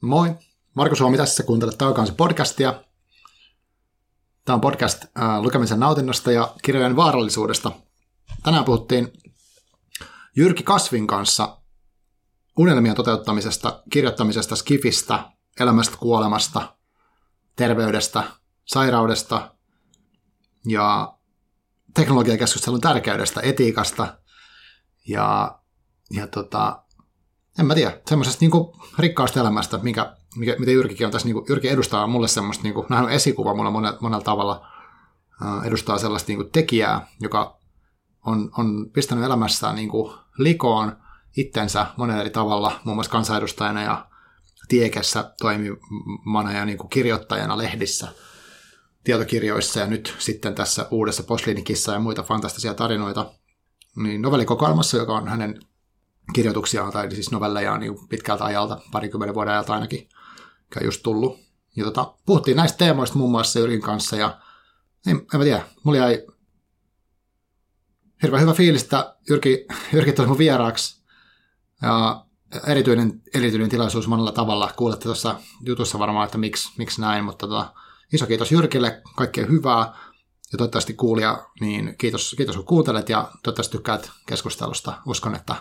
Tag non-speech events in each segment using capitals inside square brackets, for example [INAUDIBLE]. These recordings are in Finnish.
Moi, Marko Suomi tässä, kuuntelet Taukansi podcastia. Tämä on podcast äh, lukemisen nautinnosta ja kirjojen vaarallisuudesta. Tänään puhuttiin Jyrki Kasvin kanssa unelmien toteuttamisesta, kirjoittamisesta, skifistä, elämästä, kuolemasta, terveydestä, sairaudesta ja teknologiakeskustelun tärkeydestä, etiikasta ja, ja tota, en mä tiedä, semmoisesta niin rikkaasta elämästä, mikä, mikä, mitä Jyrkikin on tässä, niin kuin, Jyrki edustaa mulle semmoista, niin kuin, on esikuva mulle monella, monella tavalla, uh, edustaa sellaista niin kuin, tekijää, joka on, on pistänyt elämässään niin kuin, likoon itsensä monella eri tavalla, muun muassa kansanedustajana ja tiekessä toimimana ja niin kuin, kirjoittajana lehdissä, tietokirjoissa ja nyt sitten tässä uudessa Posliinikissa ja muita fantastisia tarinoita, niin novellikokoelmassa, joka on hänen kirjoituksia tai siis novelleja niin pitkältä ajalta, parikymmenen vuoden ajalta ainakin, mikä on just tullut. Ja tota, puhuttiin näistä teemoista muun muassa Jyrkin kanssa ja en, en mä tiedä, mulla jäi hirveän hyvä fiilis, että Jyrki, Jyrki tuli mun vieraaksi ja erityinen, erityinen tilaisuus monella tavalla. Kuulette tuossa jutussa varmaan, että miksi, miksi näin, mutta tota, iso kiitos Jyrkille, kaikkea hyvää ja toivottavasti kuulija, niin kiitos, kiitos kun kuuntelet ja toivottavasti tykkäät keskustelusta. Uskon, että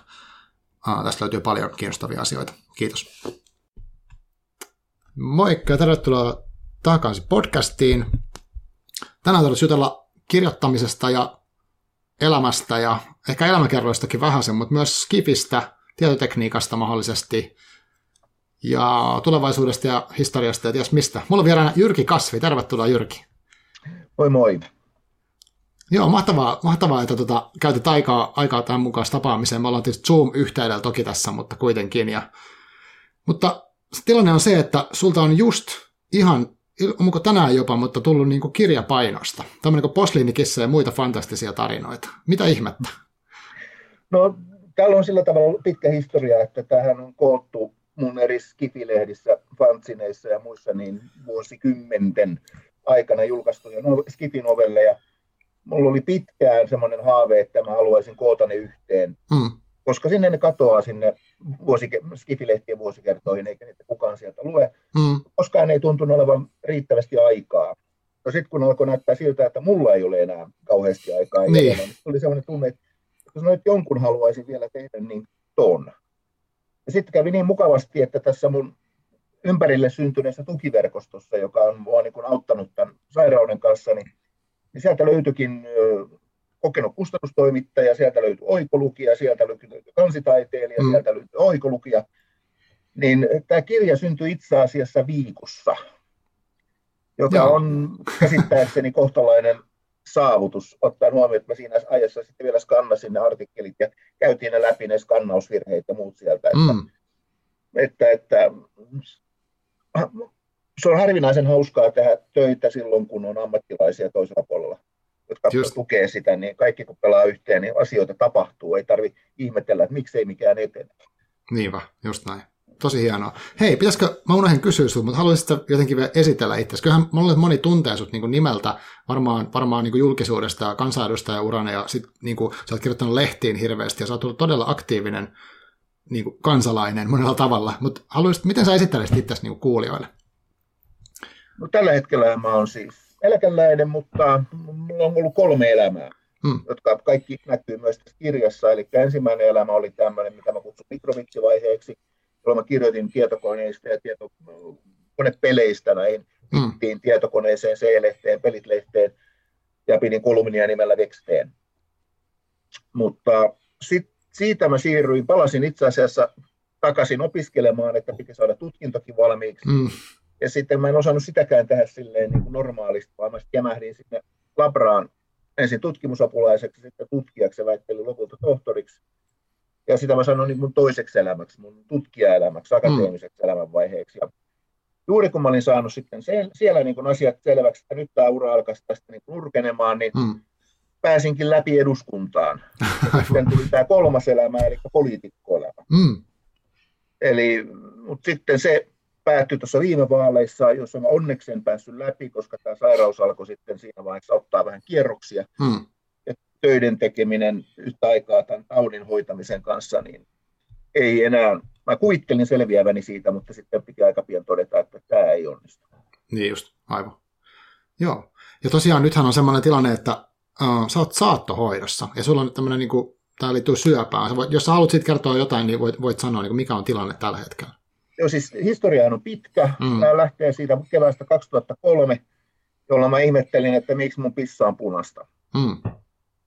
Aa, tästä löytyy paljon kiinnostavia asioita. Kiitos. Moikka tervetuloa takaisin podcastiin. Tänään tarvitsisi jutella kirjoittamisesta ja elämästä ja ehkä elämäkerroistakin vähäsen, mutta myös skifistä, tietotekniikasta mahdollisesti ja tulevaisuudesta ja historiasta ja ties mistä. Mulla on vieraana Jyrki Kasvi. Tervetuloa Jyrki. Moi moi. Joo, mahtavaa, mahtavaa että tota, käytit aikaa, aikaa tämän mukaan tapaamiseen. Me ollaan tietysti Zoom-yhteydellä toki tässä, mutta kuitenkin. Ja, mutta tilanne on se, että sulta on just ihan, onko tänään jopa, mutta tullut niin kirjapainosta. Tämmöinen kuin Posliinikissa ja muita fantastisia tarinoita. Mitä ihmettä? No, täällä on sillä tavalla pitkä historia, että tähän on koottu mun eri skifilehdissä, fantsineissa ja muissa niin vuosikymmenten aikana julkaistuja no, skifinovelleja, mulla oli pitkään semmoinen haave, että mä haluaisin koota ne yhteen, mm. koska sinne ne katoaa sinne vuosike- skifilehtien vuosikertoihin, eikä niitä kukaan sieltä lue. Mm. Koskaan ei tuntunut olevan riittävästi aikaa. No sitten kun alkoi näyttää siltä, että mulla ei ole enää kauheasti aikaa, niin. Enää, niin tuli semmoinen tunne, että jos nyt jonkun haluaisin vielä tehdä, niin ton. Ja sitten kävi niin mukavasti, että tässä mun ympärille syntyneessä tukiverkostossa, joka on mua niin auttanut tämän sairauden kanssa, niin niin sieltä löytyikin kokenut kustannustoimittaja, sieltä löytyi oikolukija, sieltä löytyi kansitaiteilija, mm. sieltä löytyi oikolukija. Niin tämä kirja syntyi itse asiassa viikossa, joka Joo. on käsittääkseni kohtalainen saavutus, ottaen huomioon, että mä siinä ajassa sitten vielä skannasin ne artikkelit ja käytiin ne läpi ne skannausvirheet ja muut sieltä. Että, mm. että, että se on harvinaisen hauskaa tehdä töitä silloin, kun on ammattilaisia toisella puolella, jotka Just. tukee sitä, niin kaikki kun pelaa yhteen, niin asioita tapahtuu. Ei tarvi ihmetellä, että miksei mikään etene. Niinpä, just näin. Tosi hienoa. Hei, pitäisikö, mä unohdin kysyä sinulta, mutta haluaisitko jotenkin vielä esitellä itse? Kyllähän moni tuntee sinut niin nimeltä, varmaan, varmaan niin julkisuudesta ja kansanedustajaurana, ja sit, niin kuin, sä oot kirjoittanut lehtiin hirveästi, ja sä oot ollut todella aktiivinen niin kuin kansalainen monella tavalla, mutta haluaisit, miten sä esittelisit itse niin kuulijoille? No, tällä hetkellä mä oon siis eläkeläinen, mutta mulla on ollut kolme elämää, hmm. jotka kaikki näkyy myös tässä kirjassa. Eli ensimmäinen elämä oli tämmöinen, mitä mä kutsun mikrovitsivaiheeksi, jolloin mä kirjoitin tietokoneista ja tietokonepeleistä näihin hmm. tietokoneeseen, C-lehteen, pelitlehteen ja pidin kolumnia nimellä Vexteen. Mutta sit, siitä mä siirryin, palasin itse asiassa takaisin opiskelemaan, että piti saada tutkintokin valmiiksi. Mm. Ja sitten mä en osannut sitäkään tehdä silleen niin kuin normaalisti, vaan mä jämähdin sinne labraan ensin tutkimusapulaiseksi, sitten tutkijaksi ja väittelin lopulta tohtoriksi. Ja sitä mä sanoin niin mun toiseksi elämäksi, mun tutkijaelämäksi, akateemiseksi mm. elämänvaiheeksi. Ja juuri kun mä olin saanut sitten siellä niin kuin asiat selväksi, että nyt tämä ura alkaa tästä niin urkenemaan, niin mm. pääsinkin läpi eduskuntaan. [LAUGHS] Ja sitten tuli tämä kolmas elämä, eli poliitikkoelämä. Mm. Eli, mutta sitten se päättyi tuossa viime vaaleissa, jossa mä onneksi en päässyt läpi, koska tämä sairaus alkoi sitten siinä vaiheessa ottaa vähän kierroksia. Hmm. Ja töiden tekeminen yhtä aikaa tämän taudin hoitamisen kanssa, niin ei enää mä kuvittelin selviäväni siitä, mutta sitten piti aika pian todeta, että tämä ei onnistu. Niin just, aivan. Joo. Ja tosiaan nythän on sellainen tilanne, että uh, sä oot saattohoidossa, ja sulla on tämmöinen, niin kuin, tämä liittyy syöpään. Voit, jos sä haluat siitä kertoa jotain, niin voit, voit sanoa, niin kuin mikä on tilanne tällä hetkellä. Siis historia on pitkä. Mm. Tämä lähtee siitä keväästä 2003, jolloin mä ihmettelin, että miksi mun pissa on punasta. Mm.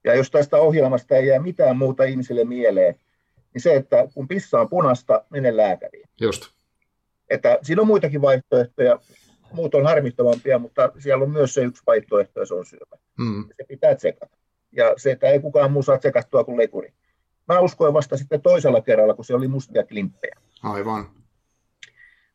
Ja jos tästä ohjelmasta ei jää mitään muuta ihmisille mieleen, niin se, että kun pissa on punasta, mene lääkäriin. Just. Että siinä on muitakin vaihtoehtoja, muut on harmittavampia, mutta siellä on myös se yksi vaihtoehto, ja se on syöpä. Mm. Se pitää tsekata. Ja se, että ei kukaan muu saa tsekattua kuin lekuri. Mä uskoin vasta sitten toisella kerralla, kun se oli mustia klimppejä. Aivan.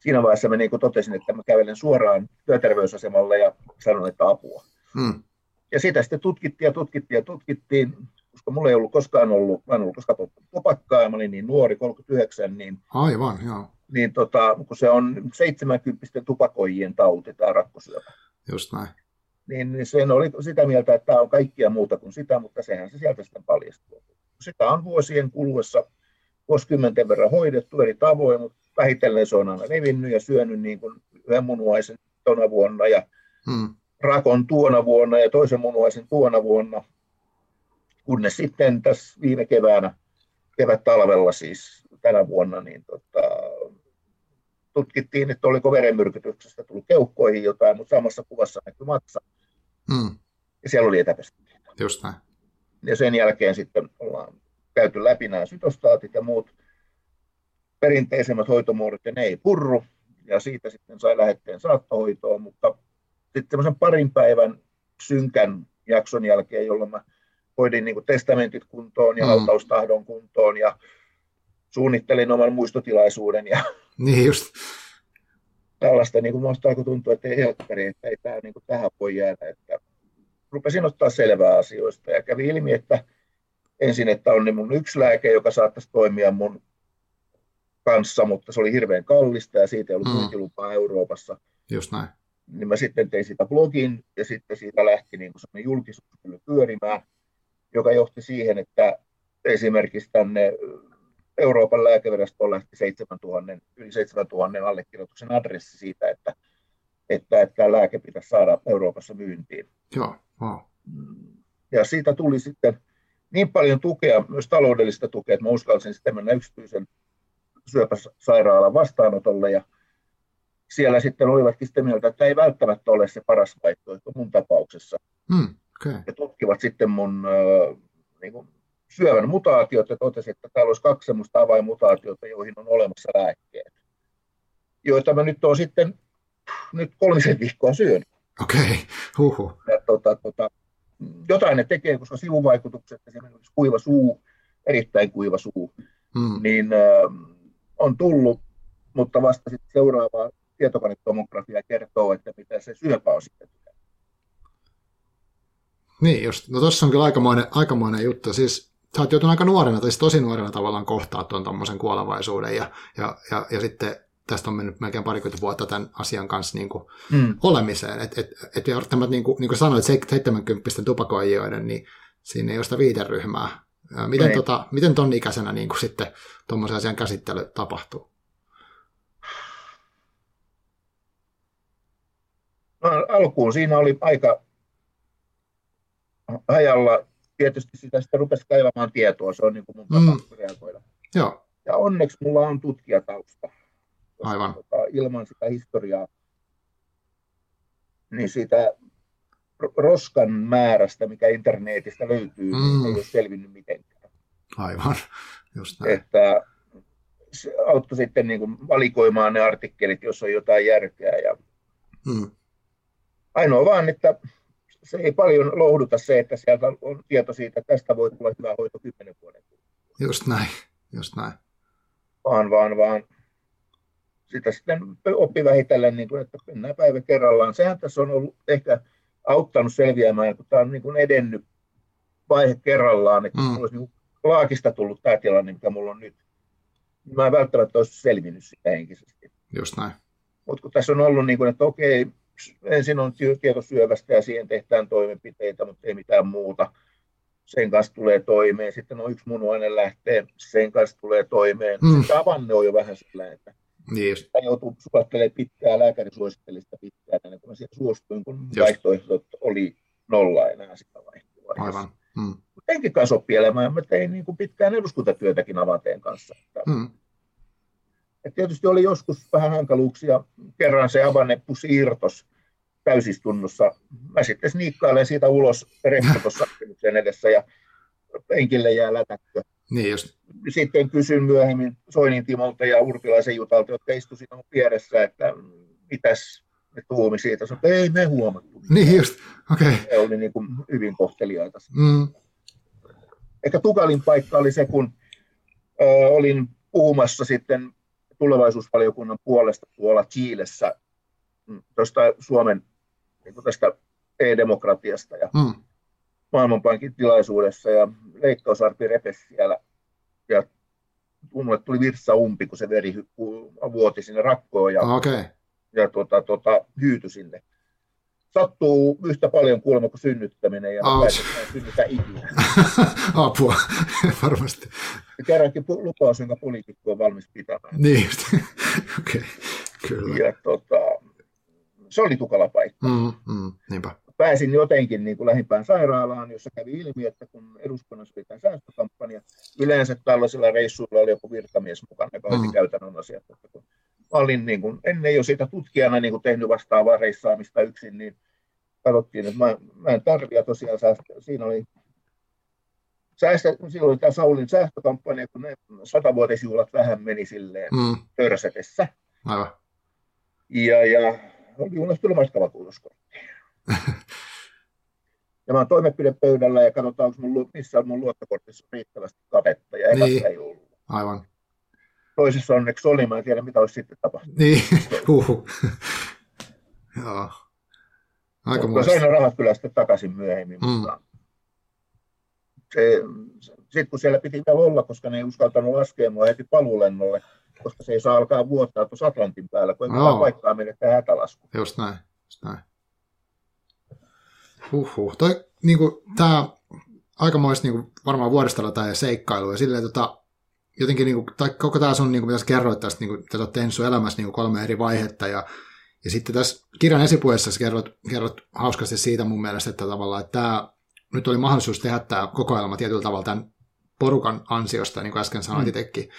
Siinä vaiheessa mä niin totesin, että mä kävelen suoraan työterveysasemalle ja sanon, että apua. Mm. Ja sitä sitten tutkittiin ja tutkittiin ja tutkittiin, koska mulla ei ollut koskaan ollut, mä en ollut koskaan tupakkaa, ja mä olin niin nuori, 39, niin, Aivan, joo. niin tota, kun se on 70 tupakoijien tauti, tämä rakkosyöpä. Just näin. Niin, niin sen oli sitä mieltä, että tämä on kaikkia muuta kuin sitä, mutta sehän se sieltä sitten paljastuu. Sitä on vuosien kuluessa vuosikymmenten verran hoidettu eri tavoin, mutta vähitellen se on aina levinnyt ja syönyt niin kuin yhden munuaisen tuona vuonna ja hmm rakon tuona vuonna ja toisen munuaisen tuona vuonna, kunnes sitten tässä viime keväänä, kevät-talvella siis tänä vuonna, niin tota, tutkittiin, että oliko verenmyrkytyksestä tullut keuhkoihin jotain, mutta samassa kuvassa näkyy matsa. Mm. Ja siellä oli etäpestikkeitä. Just näin. Ja sen jälkeen sitten ollaan käyty läpi nämä sytostaatit ja muut perinteisemmät hoitomuodot, ja ne ei purru. Ja siitä sitten sai lähetteen saattohoitoon, mutta sitten semmoisen parin päivän synkän jakson jälkeen, jolloin mä hoidin niin kuin testamentit kuntoon ja mm. hautaustahdon kuntoon ja suunnittelin oman muistotilaisuuden ja niin just. tällaista, niin kuin musta alkoi tuntua, että ei helkkari, että ei tämä niin kuin tähän voi jäädä, että rupesin ottaa selvää asioista ja kävi ilmi, että ensin, että on niin mun yksi lääke, joka saattaisi toimia mun kanssa, mutta se oli hirveän kallista ja siitä ei ollut mm. Euroopassa. Just näin niin mä sitten tein sitä blogin ja sitten siitä lähti niin kuin julkisuus pyörimään, joka johti siihen, että esimerkiksi tänne Euroopan lääkevirastoon lähti 7000, yli 7000 allekirjoituksen adressi siitä, että, että, että tämä lääke pitäisi saada Euroopassa myyntiin. Joo, wow. Ja siitä tuli sitten niin paljon tukea, myös taloudellista tukea, että mä uskalsin sitten mennä yksityisen syöpäsairaalan vastaanotolle ja siellä sitten olivatkin sitä mieltä, että ei välttämättä ole se paras vaihtoehto mun tapauksessa. Hmm, okay. Ja tutkivat sitten mun äh, niin kuin syövän mutaatiot ja totesi, että täällä olisi kaksi sellaista avainmutaatiota, joihin on olemassa lääkkeet, joita mä nyt olen sitten nyt kolmisen viikkoa syönyt. Okei, okay. huhu. Ja, tota, tota, jotain ne tekee, koska sivuvaikutukset, esimerkiksi kuiva suu, erittäin kuiva suu, hmm. niin äh, on tullut, mutta vasta sitten seuraavaa tietokonetomografia kertoo, että mitä se syöpä on sitten. Niin just, no tuossa on kyllä aikamoinen, aikamoinen juttu. Siis sä oot joutunut aika nuorena, tai siis tosi nuorena tavallaan kohtaa tuon tuommoisen kuolevaisuuden, ja, ja, ja, ja sitten tästä on mennyt melkein parikymmentä vuotta tämän asian kanssa niin kuin mm. olemiseen. Että et, et, et niin kuin, niin kuin sanoit, 70 tupakoijoiden, niin siinä ei ole sitä viiteryhmää. Miten, tota, miten ton ikäisenä niin kuin sitten tuommoisen asian käsittely tapahtuu? alkuun siinä oli aika hajalla. Tietysti sitä sitten rupesi kaivamaan tietoa, se on niin kuin mun tapa mm. reagoida. Joo. Ja onneksi mulla on tutkijatausta. Aivan. Tota, ilman sitä historiaa, niin siitä roskan määrästä, mikä internetistä löytyy, mm. niin ei ole selvinnyt mitenkään. Aivan, just näin. Että se auttoi sitten niin kuin valikoimaan ne artikkelit, jos on jotain järkeä. Ja mm. Ainoa vaan, että se ei paljon lohduta se, että sieltä on tieto siitä, että tästä voi tulla hyvä hoito kymmenen vuoden Just näin, just näin. Vaan, vaan, vaan sitä sitten oppi vähitellen, niin kuin, että mennään päivä kerrallaan. Sehän tässä on ollut ehkä auttanut selviämään, kun tämä on niin kuin edennyt vaihe kerrallaan, että mm. olisi niin laakista tullut tämä tilanne, mikä mulla on nyt. Mä en välttämättä olisi selvinnyt sitä henkisesti. Just näin. Mutta kun tässä on ollut niin kuin, että okei, ensin on tieto syövästä ja siihen tehdään toimenpiteitä, mutta ei mitään muuta. sen kanssa tulee toimeen. Sitten on yksi munuainen lähtee, sen kanssa tulee toimeen. Mm. Sitten avanne on jo vähän sillä, että niin Sitä joutuu suottelemaan pitkää, lääkäri suositteli sitä pitkään, ennen kuin mä siihen suostuin, kun Just. vaihtoehdot oli nolla enää sitä vaihtoehtoa. Aivan. Mm. Enkin kanssa oppi elämään. Mä tein niin kuin pitkään eduskuntatyötäkin avanteen kanssa. Mm. Et tietysti oli joskus vähän hankaluuksia. Kerran se avanneppu siirtos täysistunnossa. Mä sitten sniikkailen siitä ulos rekko tuossa [LAUGHS] edessä ja penkille jää lätäkkö. Niin just. Sitten kysyn myöhemmin Soinin Timolta ja Urpilaisen Jutalta, jotka istuivat siinä vieressä, että mitäs ne tuomi siitä. Sanoin, ei me huomattu. Niin just, okei. Okay. Ne oli niin kuin hyvin kohteliaita. Mm. Ehkä tukalin paikka oli se, kun ö, olin puhumassa sitten tulevaisuusvaliokunnan puolesta tuolla Chiilessä mm, tuosta Suomen niin tästä e-demokratiasta ja mm. Maailmanpankin tilaisuudessa ja leikkausarpi repesi siellä ja mulle tuli virssa umpi, kun se veri vuoti sinne rakkoon ja, okay. ja tota, tota, hyytyi sinne. Sattuu yhtä paljon kuulemma kuin synnyttäminen ja päätetään synnytä ikinä. [LAUGHS] Apua, [LAUGHS] varmasti. Ja kerrankin lupaus, jonka poliitikko on valmis pitämään. Niin, [LAUGHS] okei, okay. kyllä. Ja tota, se oli tukala paikka. Mm, mm, niinpä. Pääsin jotenkin niin kuin lähimpään sairaalaan, jossa kävi ilmi, että kun eduskunnassa oli tämä säästökampanja, yleensä tällaisilla reissuilla oli joku virkamies mukana, joka hoiti mm. käytännön asiat. Että kun mä olin niin kuin, ennen jo sitä tutkijana niin kuin tehnyt vastaavaa reissaamista yksin, niin katsottiin, että mä, mä en tarvitse tosiaan säästö. Siinä oli säästö, silloin oli tämä Saulin säästökampanja, kun ne satavuotisjuhlat vähän meni silleen mm. törsätessä. Aivan. Ja, ja oli unohtunut matkavakuutuskortti. Ja mä oon toimenpidepöydällä ja katsotaan, onko mun, missä on mun luottokortissa riittävästi katetta, ja niin. ei ollut. Aivan. Toisessa onneksi oli, mä en tiedä mitä olisi sitten tapahtunut. Niin, [LAUGHS] huhu. Joo. Aika mutta sain rahat kyllä sitten takaisin myöhemmin, mm. mutta sitten kun siellä piti vielä olla, koska ne ei uskaltanut laskea mua heti paluulennolle, koska se ei saa alkaa vuottaa tuossa Atlantin päällä, kun ei no. paikkaa menettää hätälasku. Just näin, just näin. Huhhuh. Toi, niin kuin, tämä aikamoista niin kuin, varmaan vuodestella tämä seikkailu ja silleen tota, jotenkin niin kuin, tai koko tämä sun, niin kuin, mitä sä kerroit tästä, niin kuin, että olet tehnyt sun elämässä niin kuin, kolme eri vaihetta ja, ja sitten tässä kirjan esipuheessa sä kerrot, kerrot hauskasti siitä mun mielestä, että tavallaan, että tämä, nyt oli mahdollisuus tehdä tämä kokoelma tietyllä tavalla tämän porukan ansiosta, niin kuin äsken sanoit mm. itsekin.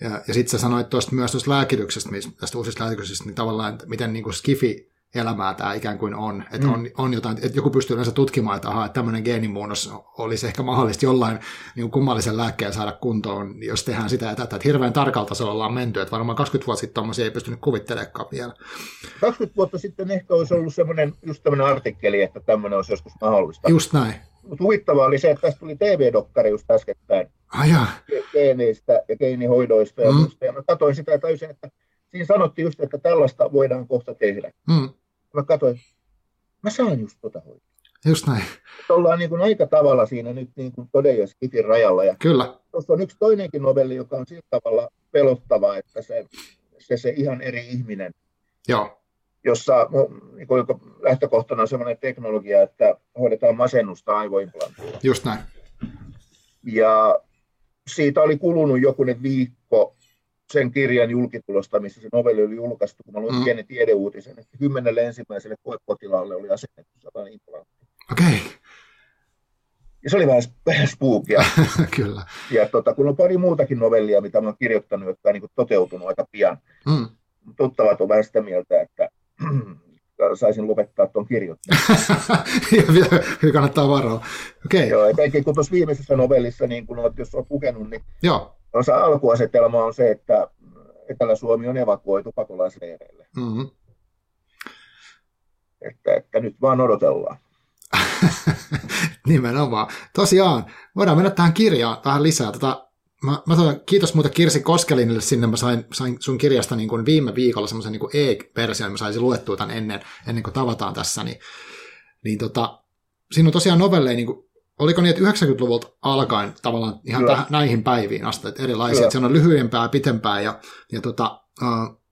Ja, ja sitten sä sanoit tuosta myös tuosta lääkityksestä, tästä uusista lääkityksestä, niin tavallaan, että miten niin kuin skifi elämää tämä ikään kuin on. Että mm. on, on jotain, että joku pystyy yleensä tutkimaan, että, aha, että tämmöinen geenimuunnos olisi ehkä mahdollista jollain niin kummallisen lääkkeen saada kuntoon, jos tehdään sitä ja tätä. Että hirveän tarkalta tasolla ollaan menty, että varmaan 20 vuotta sitten tuommoisia ei pystynyt kuvittelemaan vielä. 20 vuotta sitten ehkä olisi ollut semmoinen, just tämmöinen artikkeli, että tämmöinen olisi joskus mahdollista. Just näin. Mutta huvittavaa oli se, että tästä tuli TV-dokkari just äskettäin. Aja. Geeneistä ja geenihoidoista. Ja, mm. ja mä katsoin sitä ja täysin, että siinä sanottiin just, että tällaista voidaan kohta tehdä. Mm mä katsoin, mä saan just tota hoitaa. Just näin. Ollaan niin kuin aika tavalla siinä nyt niin kuin toden ja skitin rajalla. Ja Kyllä. Tuossa on yksi toinenkin novelli, joka on sillä tavalla pelottava, että se, se, se ihan eri ihminen, Joo. jossa niin kuin, lähtökohtana on sellainen teknologia, että hoidetaan masennusta aivoimplantilla. Just näin. Ja siitä oli kulunut jokunen viikko sen kirjan julkitulosta, missä se novelli oli julkaistu, kun mä luin mm. pienen tiedeuutisen, että kymmenelle ensimmäiselle koepotilaalle oli asennettu sellainen implantti. Okei. Okay. Ja se oli vähän, vähän spookia. [LAUGHS] Kyllä. Ja tota, kun on pari muutakin novellia, mitä mä oon kirjoittanut, jotka on niin toteutunut aika pian. Mm. Tuttavat on vähän sitä mieltä, että [CLEARS THROAT] saisin lopettaa tuon kirjoittamisen. [LAUGHS] ja kannattaa varoa. Okay. Joo, ja kun tuossa viimeisessä novellissa, niin kun olet, jos olet lukenut, niin Joo osa alkuasetelma on se, että Etelä-Suomi on evakuoitu pakolaisleireille. Mm-hmm. Että, että nyt vaan odotellaan. [LAUGHS] Nimenomaan. Tosiaan, voidaan mennä tähän kirjaan vähän lisää. Tota, mä, mä toin, kiitos muuta Kirsi Koskelinille sinne. Mä sain, sain sun kirjasta niin kuin viime viikolla semmoisen niin e-version, mä saisin luettua tämän ennen, ennen kuin tavataan tässä. Niin, niin tota, siinä on tosiaan novelleja niin kuin oliko niin, että 90-luvulta alkaen tavallaan ihan tähän, näihin päiviin asti, että erilaisia, Kyllä. että se on lyhyempää, pitempää ja, ja tota, uh,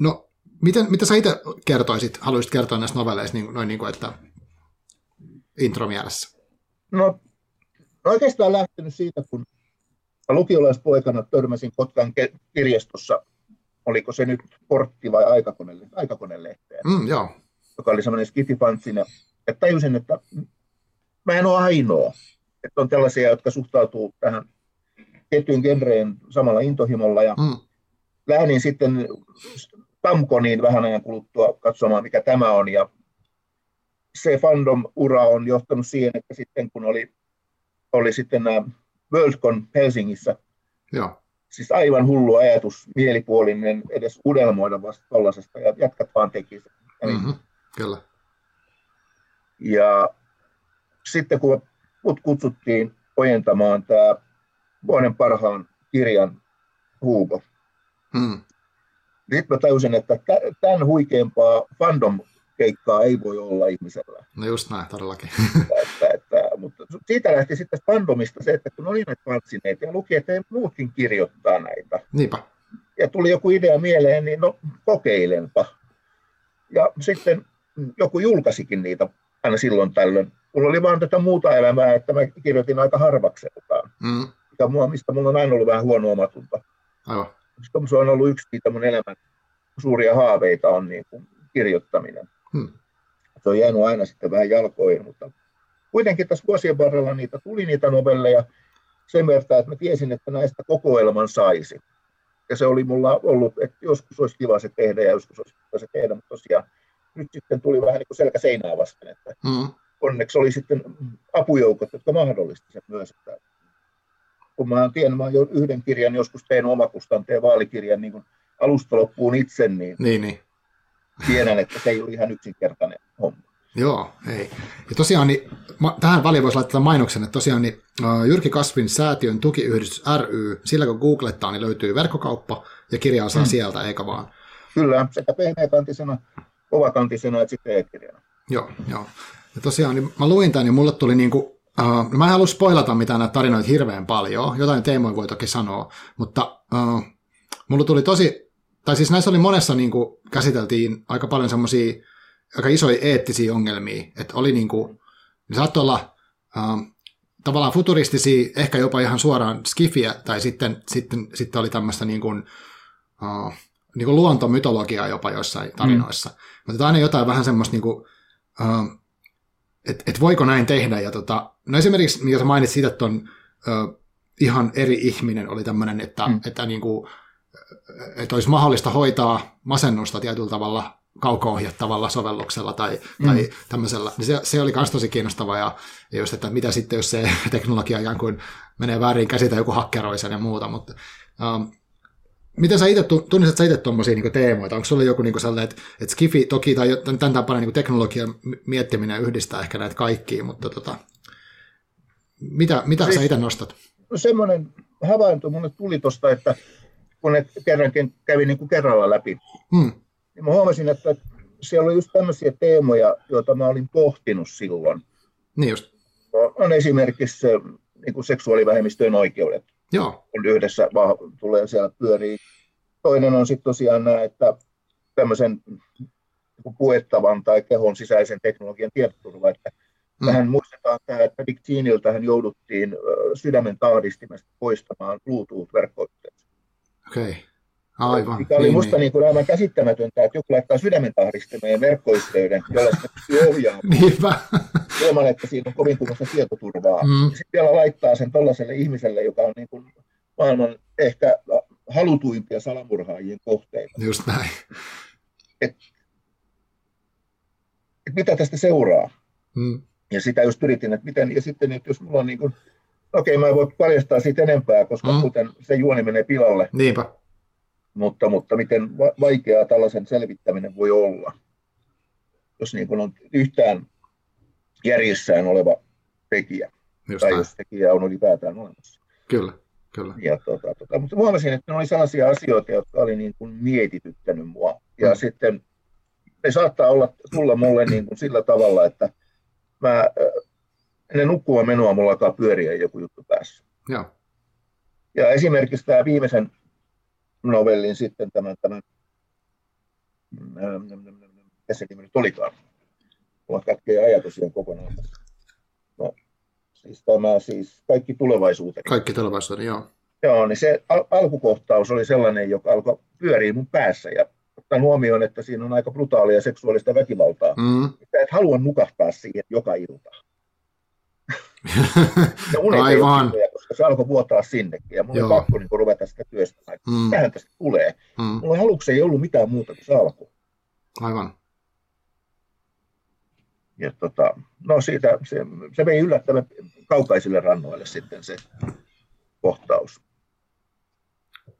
no, miten, mitä sä itse kertoisit, haluaisit kertoa näistä novelleista niin, noin niin kuin, että intro mielessä? No, oikeastaan lähtenyt siitä, kun lukiolaispoikana törmäsin Kotkan kirjastossa, oliko se nyt portti vai aikakone, aikakonelehteen, mm, joo. joka oli semmoinen skififantsina, ja tajusin, että mä en ole ainoa, että on tällaisia, jotka suhtautuu tähän tiettyyn genreen samalla intohimolla, ja mm. lähdin sitten Tamkoniin vähän ajan kuluttua katsomaan, mikä tämä on, ja se fandom-ura on johtanut siihen, että sitten kun oli, oli sitten nämä Worldcon Helsingissä, Joo. siis aivan hullu ajatus, mielipuolinen edes unelmoida vasta tollasesta, ja jatkat vaan teki sen. Mm-hmm, kyllä. Ja sitten kun mut kutsuttiin ojentamaan tämä vuoden parhaan kirjan Hugo, mm. sitten mä tajusin, että tämän huikeampaa fandom keikkaa ei voi olla ihmisellä. No just näin, todellakin. Että, että, mutta siitä lähti sitten fandomista se, että kun oli näitä fansineita ja luki, että muutkin kirjoittaa näitä. Niinpä. Ja tuli joku idea mieleen, niin no kokeilenpa. Ja sitten joku julkaisikin niitä aina silloin tällöin. Mulla oli vaan tätä muuta elämää, että mä kirjoitin aika harvakseltaan. Mm. Mikä mua, mistä mulla on aina ollut vähän huono omatunta. Aivan. Koska se on ollut yksi niitä mun elämän suuria haaveita on niin kuin kirjoittaminen. Hmm. Se on jäänyt aina sitten vähän jalkoihin, mutta kuitenkin tässä vuosien varrella niitä tuli niitä novelleja sen verran, että mä tiesin, että näistä kokoelman saisi. Ja se oli mulla ollut, että joskus olisi kiva se tehdä ja joskus olisi kiva se tehdä, mutta tosiaan nyt sitten tuli vähän niin kuin selkä seinää vasten, että hmm. onneksi oli sitten apujoukot, jotka mahdollisti sen myös, että kun mä tiedän, mä jo yhden kirjan joskus tein omakustanteen vaalikirjan niin kuin alusta loppuun itse, niin, niin, niin tiedän, että se ei ole ihan yksinkertainen homma. Joo, ei. Ja tosiaan, niin, ma, tähän väliin voisi laittaa mainoksen, että tosiaan niin, Jyrki Kasvin säätiön tukiyhdistys ry, sillä kun googlettaa, niin löytyy verkkokauppa ja kirjaa saa hmm. sieltä, eikä vaan. Kyllä, sekä pehmeäkantisena, kovakantisena että sitten. Joo, joo. Ja tosiaan, niin mä luin tämän ja mulle tuli niin kuin, uh, mä en halua spoilata mitään näitä tarinoita hirveän paljon, jotain teemoja voi toki sanoa, mutta uh, mulla tuli tosi tai siis näissä oli monessa niin kuin, käsiteltiin aika paljon semmoisia aika isoja eettisiä ongelmia, että oli niin kuin, ne saattoi olla äh, tavallaan futuristisia, ehkä jopa ihan suoraan skifiä, tai sitten, sitten, sitten oli tämmöistä niin kuin, äh, niin kuin luontomytologiaa jopa joissain mm. tarinoissa. Mm. Mutta aina jotain vähän semmoista, niin kuin, äh, että et voiko näin tehdä. Ja tota, no esimerkiksi, mikä sä mainitsit siitä, että on äh, ihan eri ihminen, oli tämmöinen, että, mm. että niin kuin, että olisi mahdollista hoitaa masennusta tietyllä tavalla kauko-ohjattavalla sovelluksella tai, mm. tai tämmöisellä, niin se, se oli myös tosi kiinnostavaa ja, ja just, että mitä sitten, jos se [LAUGHS] teknologia ikään kuin menee väärin käsitä, joku hakkeroi sen ja muuta, mutta um, Miten sä itse, tunnistat sä itse tuommoisia niin teemoita? Onko sulla joku niin sellainen, että, että Skifi toki tai tämän tapainen niin teknologian miettiminen yhdistää ehkä näitä kaikkia, mutta tota, mitä, mitä siis, sä itse nostat? Semmoinen havainto mulle tuli tuosta, että kun ne kerrankin kävi niin kuin kerralla läpi, hmm. niin mä huomasin, että siellä oli just tämmöisiä teemoja, joita mä olin pohtinut silloin. Niin just. On esimerkiksi niin kuin seksuaalivähemmistöjen oikeudet. Joo. Yhdessä vaan tulee siellä pyörii. Toinen on sitten tosiaan nämä, että tämmöisen niin puettavan tai kehon sisäisen teknologian tietoturva, että Mm. Tähän muistetaan tämä, että Dick Cheniltä hän jouduttiin sydämen tahdistimesta poistamaan Bluetooth-verkkoyhteys. Okei. Okay. Aivan. Mikä oli niin, musta niin. Niin kuin aivan käsittämätöntä, että joku laittaa sydämentahdistimen verkkoyhteyden, jolla se pystyy ohjaamaan. [LAUGHS] Niinpä. Ilman, että siinä on kovin kunnossa tietoturvaa. Mm. Sitten vielä laittaa sen tällaiselle ihmiselle, joka on niin kuin maailman ehkä halutuimpia salamurhaajien kohteita. Just näin. Et, et mitä tästä seuraa? Mm. Ja sitä just yritin, että miten, ja sitten, että jos mulla on niin kuin Okei, mä en voi paljastaa siitä enempää, koska mm. muuten se juoni menee pilalle. Niinpä. Mutta, mutta miten vaikeaa tällaisen selvittäminen voi olla, jos niin on yhtään järjessään oleva tekijä. Just tai näin. jos tekijä on ylipäätään olemassa. Kyllä, kyllä. Ja, tota, tota, mutta huomasin, että ne oli sellaisia asioita, jotka oli niin kuin mietityttänyt mua. Ja mm. sitten ne saattaa olla, tulla mulle niin kuin sillä tavalla, että mä ennen nukkua menoa mulla alkaa pyöriä joku juttu päässä. Joo. Ja esimerkiksi tämä viimeisen novellin sitten tämän, tämän se nimi nyt olikaan? Mulla kätkee ajatus ihan kokonaan. No, siis tämä siis kaikki tulevaisuuteni. Kaikki tulevaisuuteni, joo. Joo, niin se al- alkukohtaus oli sellainen, joka alkoi pyöriä mun päässä ja ottaen huomioon, että siinä on aika brutaalia seksuaalista väkivaltaa. Mm. Että et halua nukahtaa siihen joka ilta. Ja Aivan. Ei koska se alkoi vuotaa sinnekin ja mun oli pakko niin ruveta sitä työstämään. Mm. Tähän tästä tulee. Mm. Mulla aluksi ei ollut mitään muuta kuin se alku. Aivan. Ja tota, no siitä, se, se vei yllättävän kaukaisille rannoille sitten se kohtaus.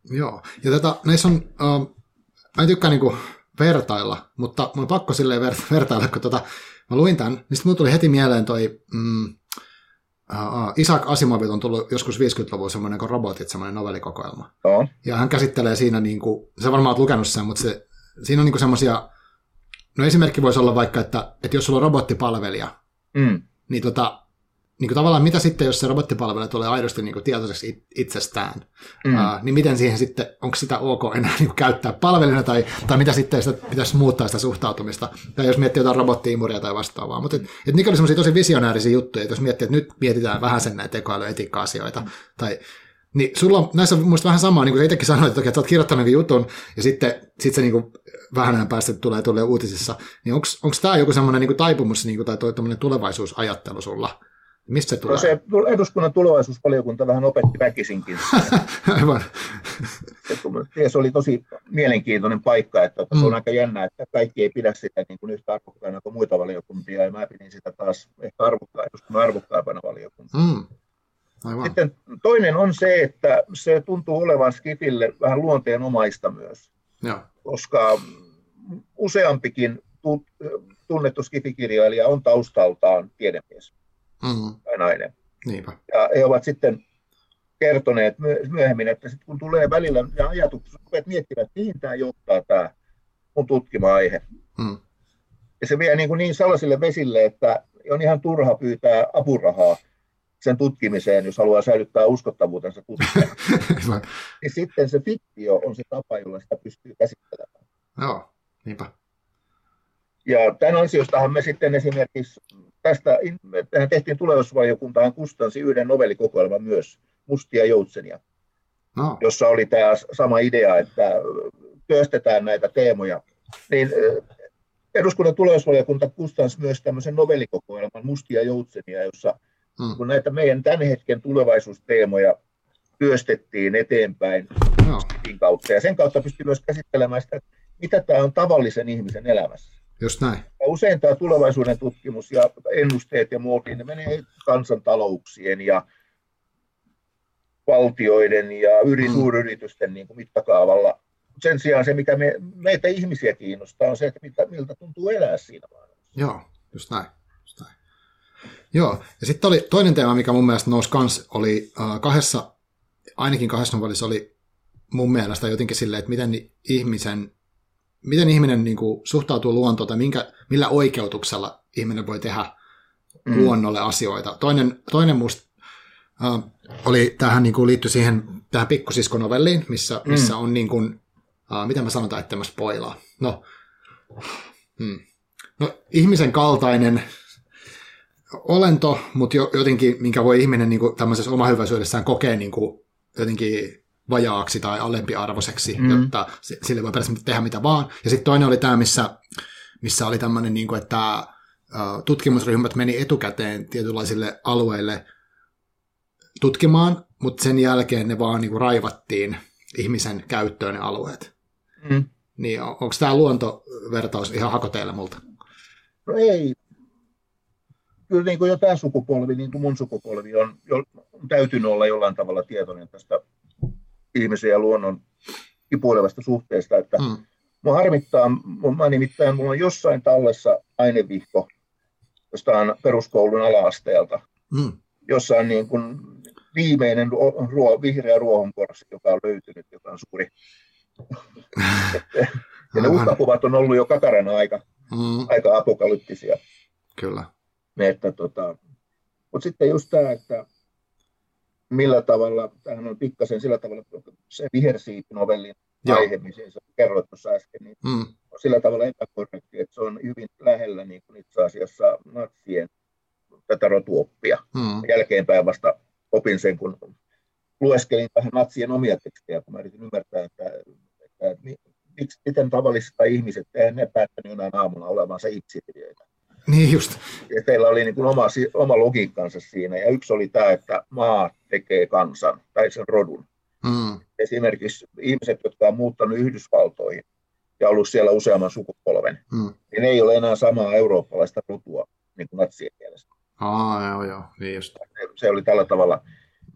Joo, ja tätä, näissä on, uh, mä en tykkää niinku vertailla, mutta mun on pakko silleen ver- vertailla, kun tota, mä luin tämän, niin sitten tuli heti mieleen toi mm, uh, Isaac Asimovit on tullut joskus 50-luvulla semmoinen kuin robotit, semmoinen novellikokoelma. Oh. Ja hän käsittelee siinä, niin kuin, se varmaan olet lukenut sen, mutta se, siinä on niin semmoisia, no esimerkki voisi olla vaikka, että, että jos sulla on robottipalvelija, mm. niin tota, niin kuin tavallaan mitä sitten, jos se robottipalvelu tulee aidosti niin kuin tietoiseksi itsestään, mm. uh, niin miten siihen sitten, onko sitä ok enää [LAUGHS] niin kuin käyttää palvelina, tai, tai mitä sitten sitä pitäisi muuttaa sitä suhtautumista, tai jos miettii jotain robottiimuria tai vastaavaa. Mutta et, et niitä oli semmoisia tosi visionäärisiä juttuja, että jos miettii, että nyt mietitään vähän sen näitä tekoälyetiikka-asioita, mm. tai niin sulla on näissä on muista vähän samaa, niin kuin itsekin sanoit, että, että olet kirjoittanut jutun, ja sitten sit se niin kuin vähän ajan päästä tulee, tulee uutisissa, niin onko tämä joku semmoinen niin taipumus niin kuin, tai toi tulevaisuusajattelu sulla? Mistä tulee? No se eduskunnan tulevaisuusvaliokunta vähän opetti väkisinkin. [LAUGHS] Aivan. Se oli tosi mielenkiintoinen paikka, että mm. se on mm. aika jännä, että kaikki ei pidä sitä niin kuin yhtä arvokkaana kuin muita valiokuntia, ja mä pidin sitä taas ehkä arvokkaa, eduskunnan arvokkaimpana valiokuntana. Mm. Aivan. Sitten toinen on se, että se tuntuu olevan Skifille vähän luonteenomaista myös, ja. koska useampikin tunnettu Skifikirjailija on taustaltaan tiedemies mm-hmm. tai nainen. Niinpä. Ja he ovat sitten kertoneet myöhemmin, että sitten kun tulee välillä ja ajatuksia, rupeat miettimään, että mihin tämä johtaa tämä mun tutkima aihe. Mm. Ja se vie niin, kuin niin sellaisille vesille, että on ihan turha pyytää apurahaa sen tutkimiseen, jos haluaa säilyttää uskottavuutensa tutkijana. [LAUGHS] niin sitten se fiktio on se tapa, jolla sitä pystyy käsittelemään. Joo, niinpä. Ja tämän ansiostahan me sitten esimerkiksi tästä, tähän tehtiin tulevaisuusvaliokuntaan kustansi yhden novellikokoelman myös, Mustia joutsenia, no. jossa oli tämä sama idea, että työstetään näitä teemoja. Niin eduskunnan tulevaisuusvaliokunta kustansi myös tämmöisen novellikokoelman Mustia joutsenia, jossa hmm. kun näitä meidän tämän hetken tulevaisuusteemoja työstettiin eteenpäin no. kautta. Ja sen kautta pystyy myös käsittelemään sitä, mitä tämä on tavallisen ihmisen elämässä. Just näin. Ja usein tämä tulevaisuuden tutkimus ja ennusteet ja muut, niin ne menee kansantalouksien ja valtioiden ja yri, mm. suuryritysten niin kuin mittakaavalla. Sen sijaan se, mikä me, meitä ihmisiä kiinnostaa, on se, että miltä, miltä tuntuu elää siinä maailmassa. Joo, just näin. Just näin. Joo, ja sitten oli toinen teema, mikä mun mielestä nousi kans, oli uh, kahdessa, ainakin kahdessa novellissa oli mun mielestä jotenkin silleen, että miten ihmisen miten ihminen niin kuin, suhtautuu luontoon tai minkä, millä oikeutuksella ihminen voi tehdä mm. luonnolle asioita. Toinen, toinen musta uh, oli, tähän niin kuin, liittyi siihen tähän pikkusiskonovelliin, missä, mm. missä on niin kuin, uh, mitä mä sanotaan, että mä spoilaa. No, hmm. no, ihmisen kaltainen olento, mutta jotenkin, minkä voi ihminen niin kuin, tämmöisessä omahyväisyydessään kokea niin kuin, jotenkin vajaaksi tai alempiarvoiseksi, mm. jotta sille voi periaatteessa tehdä mitä vaan. Ja sitten toinen oli tämä, missä, missä oli tämmöinen, niin kuin, että tutkimusryhmät meni etukäteen tietynlaisille alueille tutkimaan, mutta sen jälkeen ne vaan niin kuin raivattiin ihmisen käyttöön ne alueet. Mm. Niin onko tämä luontovertaus ihan hakoteille multa? No ei. Kyllä niin kuin jo tämä sukupolvi, niin kuin mun sukupolvi on, jo, on täytynyt olla jollain tavalla tietoinen tästä ihmisen ja luonnon kipuilevasta suhteesta, että mm. Mua harmittaa, mä nimittäin, mulla on jossain tallessa ainevihko jostain peruskoulun ala-asteelta, mm. jossa on niin kuin viimeinen ruo, vihreä ruohonkorsi, joka on löytynyt, joka on suuri. [LAUGHS] ja ne uhkakuvat on ollut jo kakarana aika, mm. aika apokalyptisia. Kyllä. Että, tota, mutta sitten just tämä, että millä tavalla, tähän on pikkasen sillä tavalla, se vihersiipi-novellin aihe, missä sä kerroit tuossa äsken, niin mm. on sillä tavalla epäkorrekti, että se on hyvin lähellä niin kuin itse asiassa natsien tätä rotuoppia. Hmm. Jälkeenpäin vasta opin sen, kun lueskelin vähän natsien omia tekstejä, kun mä yritin ymmärtää, että, että miksi, miten tavallisista ihmiset, eihän ne päättänyt jonain aamuna olevansa itseilijöitä. Niin just. Ja teillä oli niin kuin oma, oma logiikkansa siinä, ja yksi oli tämä, että maa tekee kansan, tai sen rodun. Mm. Esimerkiksi ihmiset, jotka on muuttanut Yhdysvaltoihin ja ollut siellä useamman sukupolven, mm. niin ei ole enää samaa eurooppalaista rotua niin kuin natsien mielestä. Aa, joo, joo, niin just. Se, se oli tällä tavalla.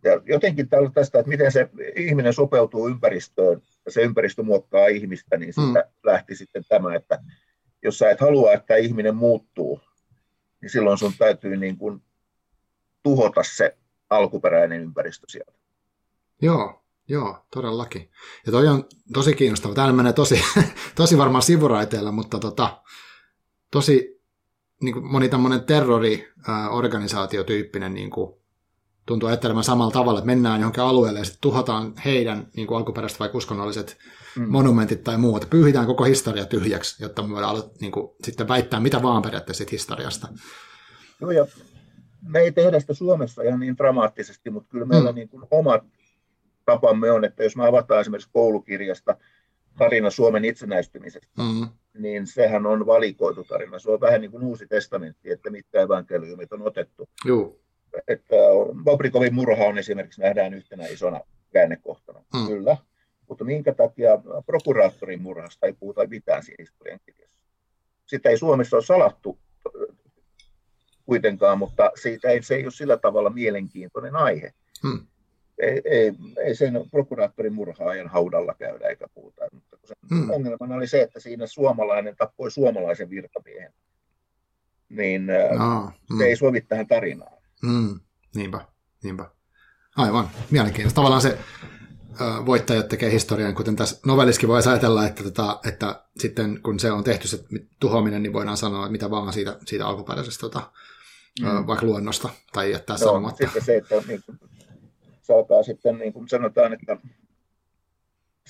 Ja jotenkin tästä, että miten se ihminen sopeutuu ympäristöön ja se ympäristö muokkaa ihmistä, niin siitä mm. lähti sitten tämä, että jos sä et halua, että ihminen muuttuu, niin silloin sun täytyy niin kuin tuhota se alkuperäinen ympäristö sieltä. Joo, joo, todellakin. Ja toi on tosi kiinnostava. Tämä menee tosi, [LAUGHS] tosi varmaan sivuraiteella, mutta tota, tosi niin kuin moni tämmöinen terroriorganisaatiotyyppinen niin kuin, tuntuu ajattelemaan samalla tavalla, että mennään johonkin alueelle ja sitten tuhotaan heidän niin kuin alkuperäiset vai uskonnolliset mm. monumentit tai muut. Pyyhitään koko historia tyhjäksi, jotta me voidaan niin kuin, sitten väittää mitä vaan periaatteessa historiasta. Joo, ja me ei tehdä sitä Suomessa ihan niin dramaattisesti, mutta kyllä meillä mm. niin kuin omat tapamme on, että jos me avataan esimerkiksi koulukirjasta tarina Suomen itsenäistymisestä, mm. niin sehän on valikoitu tarina. Se on vähän niin kuin uusi testamentti, että mitkä evankeliumit on otettu. Joo. Että Bobrikovin murha on esimerkiksi nähdään yhtenä isona käännekohtana. Mm. Kyllä. Mutta minkä takia prokuraattorin murhasta ei puhuta mitään siinä historian kirjassa? Sitä ei Suomessa ole salattu kuitenkaan, mutta siitä ei, se ei ole sillä tavalla mielenkiintoinen aihe. Hmm. Ei, ei, ei sen prokuraattorin murhaajan haudalla käydä eikä puhuta. Mutta sen hmm. ongelmana oli se, että siinä suomalainen tappoi suomalaisen virkamiehen. Niin no, hmm. se ei sovi tähän tarinaan. Hmm. Niinpä, niinpä. Aivan, mielenkiintoista. Tavallaan se voittajat tekee historian, kuten tässä novelliskin voi ajatella, että, tota, että sitten kun se on tehty se tuhoaminen, niin voidaan sanoa mitä vaan siitä, siitä alkuperäisestä tota, mm. vaikka luonnosta tai jättää Joo, sanomatta. Sitten se, että niin kuin, se alkaa sitten, niin kuin sanotaan, että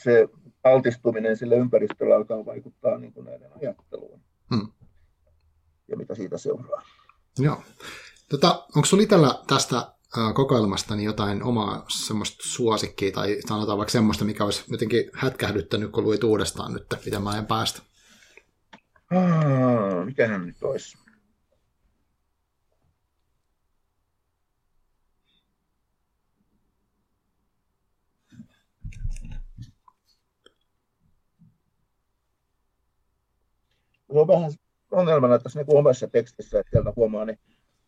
se altistuminen sille ympäristölle alkaa vaikuttaa niin kuin näiden ajatteluun. Hmm. Ja mitä siitä seuraa. Joo. Tota, onko sinulla itsellä tästä kokoelmasta niin jotain omaa semmoista suosikkia tai sanotaan vaikka semmoista, mikä olisi jotenkin hätkähdyttänyt, kun luit uudestaan nyt, en päästä? Ah, mikähän nyt olisi? se on vähän ongelmana tässä niin omassa tekstissä, että sieltä huomaa ne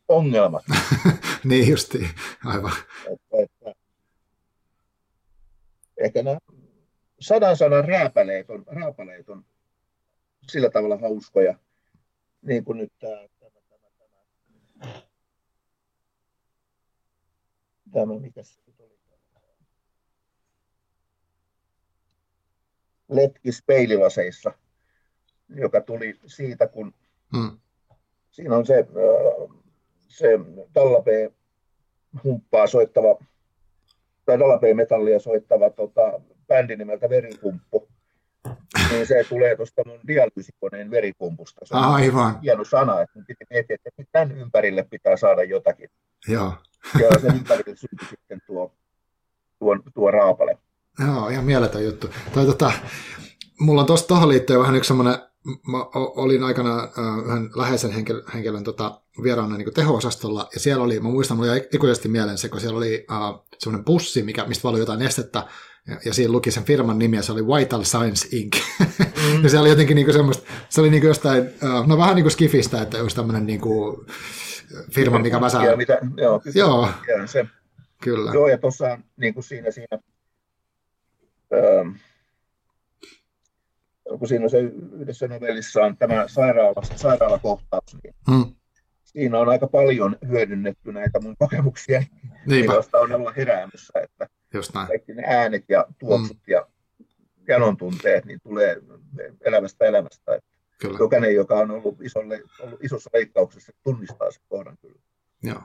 ongelmat. [LAUGHS] niin justi, aivan. Että, että, ehkä nämä sadan sanan rääpäleet on, rääpäleet on sillä tavalla hauskoja, niin kuin nyt tämä, tämä, tämä, tämä, tämä mikä se nyt oli, letki peililaseissa – joka tuli siitä, kun hmm. siinä on se, se Dallapé humppaa soittava, tai Dallapé-metallia soittava tota, bändi nimeltä Veripumppu. Niin se tulee tuosta mun dialyysikoneen veripumpusta. Se on Aivan. hieno sana, että piti miettiä, että tämän ympärille pitää saada jotakin. Joo. ja sen ympärille syntyi sitten tuo, tuo, tuo raapale. Joo, ihan mieletön juttu. Toi, tota, mulla on tuohon liittyen vähän yksi semmoinen mä olin aikana yhden läheisen henkilön, henkilön tota, vieraana niin teho-osastolla, ja siellä oli, mä muistan, mulla oli ikuisesti mieleen se, kun siellä oli äh, semmoinen pussi, mikä, mistä valui jotain nestettä, ja, ja siinä luki sen firman nimi, ja se oli Vital Science Inc. Mm. [LAUGHS] ja se oli jotenkin niin semmoista, se oli niin jostain, äh, no vähän niin kuin Skifistä, että olisi tämmöinen niin kuin firma, mikä mä saan. Mitä, joo, joo. se. Kyllä. Joo, ja tuossa niin kuin siinä, siinä ähm, kun siinä on se yhdessä novellissa on tämä sairaala, sairaalakohtaus, niin hmm. siinä on aika paljon hyödynnetty näitä mun kokemuksia, joista on olla heräämässä, että Just näin. kaikki ne äänet ja tuoksut hmm. ja janon tunteet niin tulee elämästä elämästä. Että kyllä. Jokainen, joka on ollut, isolle, ollut isossa leikkauksessa, tunnistaa sen kohdan kyllä. Joo.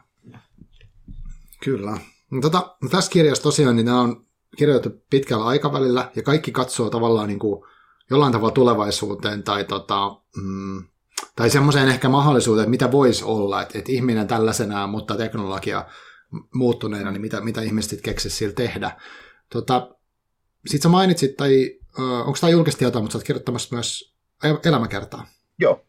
Kyllä. No, tota, no tässä kirjassa tosiaan niin nämä on kirjoitettu pitkällä aikavälillä ja kaikki katsoo tavallaan niin kuin jollain tavalla tulevaisuuteen tai tota, mm, tai semmoiseen ehkä mahdollisuuteen, että mitä voisi olla, että, että ihminen tällaisenaan, mutta teknologia muuttuneena, niin mitä, mitä ihmiset keksisivät sillä tehdä. Tota, Sitten sä mainitsit, tai onko tämä julkista tietoa, mutta sä oot kirjoittamassa myös elämäkertaa. Joo.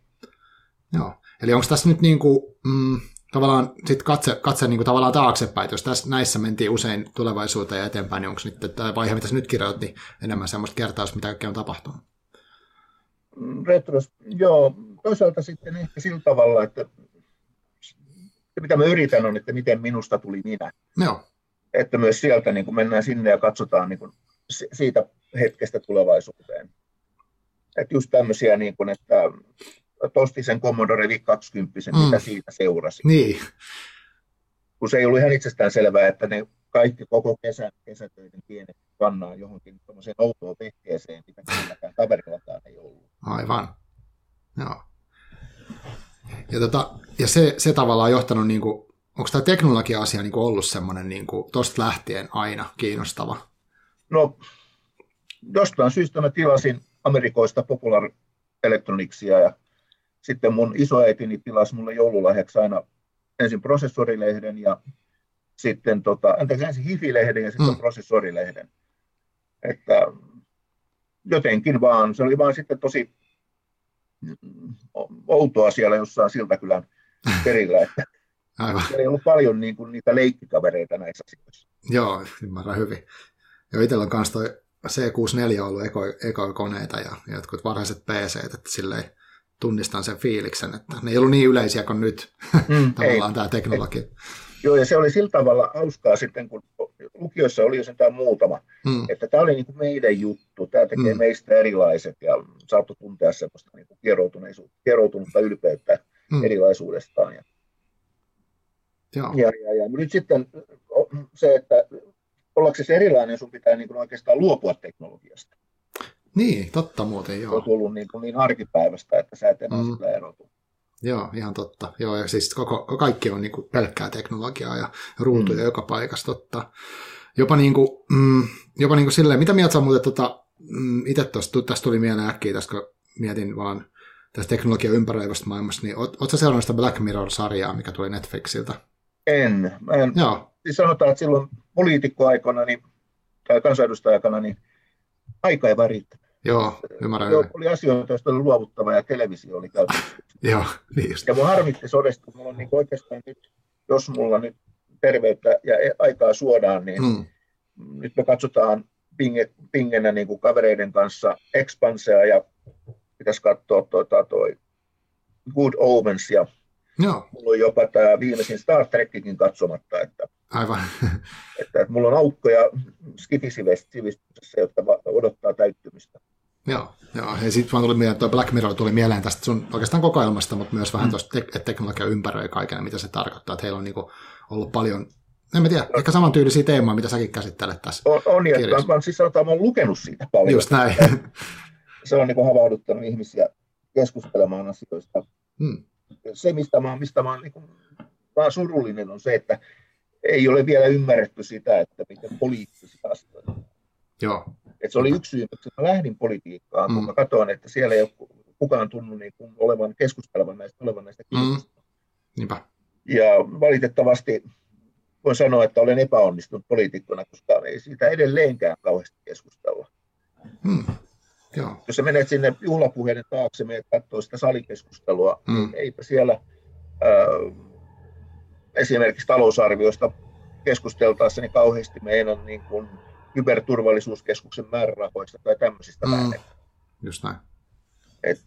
Joo. Eli onko tässä nyt niin kuin, mm, tavallaan sit katse, katse niin kuin tavallaan taaksepäin, jos tässä, näissä mentiin usein tulevaisuuteen ja eteenpäin, niin onko nyt tämä vaihe, mitä sä nyt kirjoitat, niin enemmän semmoista kertausta, mitä kaikkea on tapahtunut? Retros, joo. Toisaalta sitten ehkä sillä tavalla, että se mitä mä yritän on, että miten minusta tuli minä. Joo. Että myös sieltä niin kuin mennään sinne ja katsotaan niin kuin siitä hetkestä tulevaisuuteen. Että just tämmöisiä, niin kuin, että tosti sen Commodore VIC 20, mm. mitä siitä seurasi. Niin. Kun se ei ollut ihan itsestään selvää, että ne kaikki koko kesän, kesätöiden pienet pannaan johonkin tuommoiseen outoon vehkeeseen, mitä kenelläkään kaverillakaan ei ollut. Aivan. Joo. Ja, tota, ja se, se tavallaan on johtanut, niin kuin, onko tämä teknologia-asia niin kuin ollut semmoinen niin tuosta lähtien aina kiinnostava? No, jostain syystä mä tilasin Amerikoista Popular Electronicsia ja sitten mun isoäitini tilasi mulle joululahjaksi aina ensin prosessorilehden ja sitten tota, anteeksi, ensin HIFI-lehden ja sitten mm. prosessorilehden. Että jotenkin vaan, se oli vaan sitten tosi outoa siellä jossain Siltakylän [LAUGHS] perillä, että Aivan. ei ollut paljon niin kuin, niitä leikkikavereita näissä asioissa. Joo, ymmärrän hyvin. Ja itsellä on myös toi C64 ollut eko, ekokoneita ja, ja jotkut varhaiset PC, että silleen tunnistan sen fiiliksen, että ne ei ollut niin yleisiä kuin nyt mm, [LAUGHS] tavallaan ei, tämä teknologia. Ei. Joo, ja se oli sillä tavalla hauskaa sitten, kun lukiossa oli jo sentään muutama, mm. että tämä oli niin kuin meidän juttu, tämä tekee mm. meistä erilaiset ja saattoi tuntea semmoista niin kuin kieroutunutta ylpeyttä mm. erilaisuudestaan. Ja, Joo. Ja, ja, ja nyt sitten se, että ollaksesi erilainen, sun pitää niin kuin oikeastaan luopua teknologiasta. Niin, totta muuten, joo. Se on tullut niin, kuin niin arkipäivästä, että sä et enää mm. sillä erotu. Joo, ihan totta. Joo, ja siis koko, kaikki on niin kuin pelkkää teknologiaa ja ruutuja mm. joka paikassa, totta. Jopa, niin kuin, mm, jopa niin kuin silleen, mitä mieltä sä muuten, tota, mm, itse tästä tuli mieleen äkkiä, tästä kun mietin vaan tästä teknologian ympäröivästä maailmasta, niin oot, oot sä seurannut sitä Black Mirror-sarjaa, mikä tuli Netflixiltä? En. En Joo. Siis sanotaan, että silloin poliitikkoaikana niin, tai kansanedustajakana, niin aika ei värittänyt. Joo, ymmärrän. Joo, oli asioita, joista oli luovuttava ja televisio oli käytössä. [LAUGHS] Joo, niin just. Ja mun harmitti sodesta, mulla on niin oikeastaan nyt, jos mulla nyt terveyttä ja e- aikaa suodaan, niin hmm. nyt me katsotaan pinge, pingenä niin kuin kavereiden kanssa Expansea ja pitäisi katsoa tuota, toi Good Omens ja Joo. mulla on jopa tämä viimeisin Star Trekkikin katsomatta, että, Aivan. että, [LAUGHS] että mulla on aukkoja skifisivistyksessä, jotka odottaa täyttymistä. Joo, joo. ja sitten tuli mieleen, tuo Black Mirror tuli mieleen tästä sun oikeastaan kokoelmasta, mutta myös vähän mm. tuosta, että teknologia ympäröi kaiken, mitä se tarkoittaa, että heillä on niinku ollut paljon, en mä tiedä, ehkä samantyylisiä teemoja, mitä säkin käsittelet tässä On, on ja mä, siis sanotaan, mä olen lukenut siitä paljon. Just näin. [LAUGHS] se on niinku havahduttanut ihmisiä keskustelemaan asioista. Hmm. Se, mistä mä, mistä mä oon niinku, vaan surullinen, on se, että ei ole vielä ymmärretty sitä, että miten poliittisia asioita. Joo. Et se oli yksi syy, että mä lähdin politiikkaan, mm. kun mä katsoin, että siellä ei ole kukaan tunnu niin kuin olevan keskustelevan näistä, olevan näistä mm. Niinpä. Ja valitettavasti voin sanoa, että olen epäonnistunut poliitikkona, koska ei siitä edelleenkään kauheasti keskustella. Mm. Joo. Jos sä menet sinne juhlapuheiden taakse, menet katsoa sitä salikeskustelua, mm. niin eipä siellä äh, esimerkiksi talousarvioista keskusteltaessa niin kauheasti meidän niin kuin kyberturvallisuuskeskuksen määrärahoista tai tämmöisistä mm. Just näin. Et,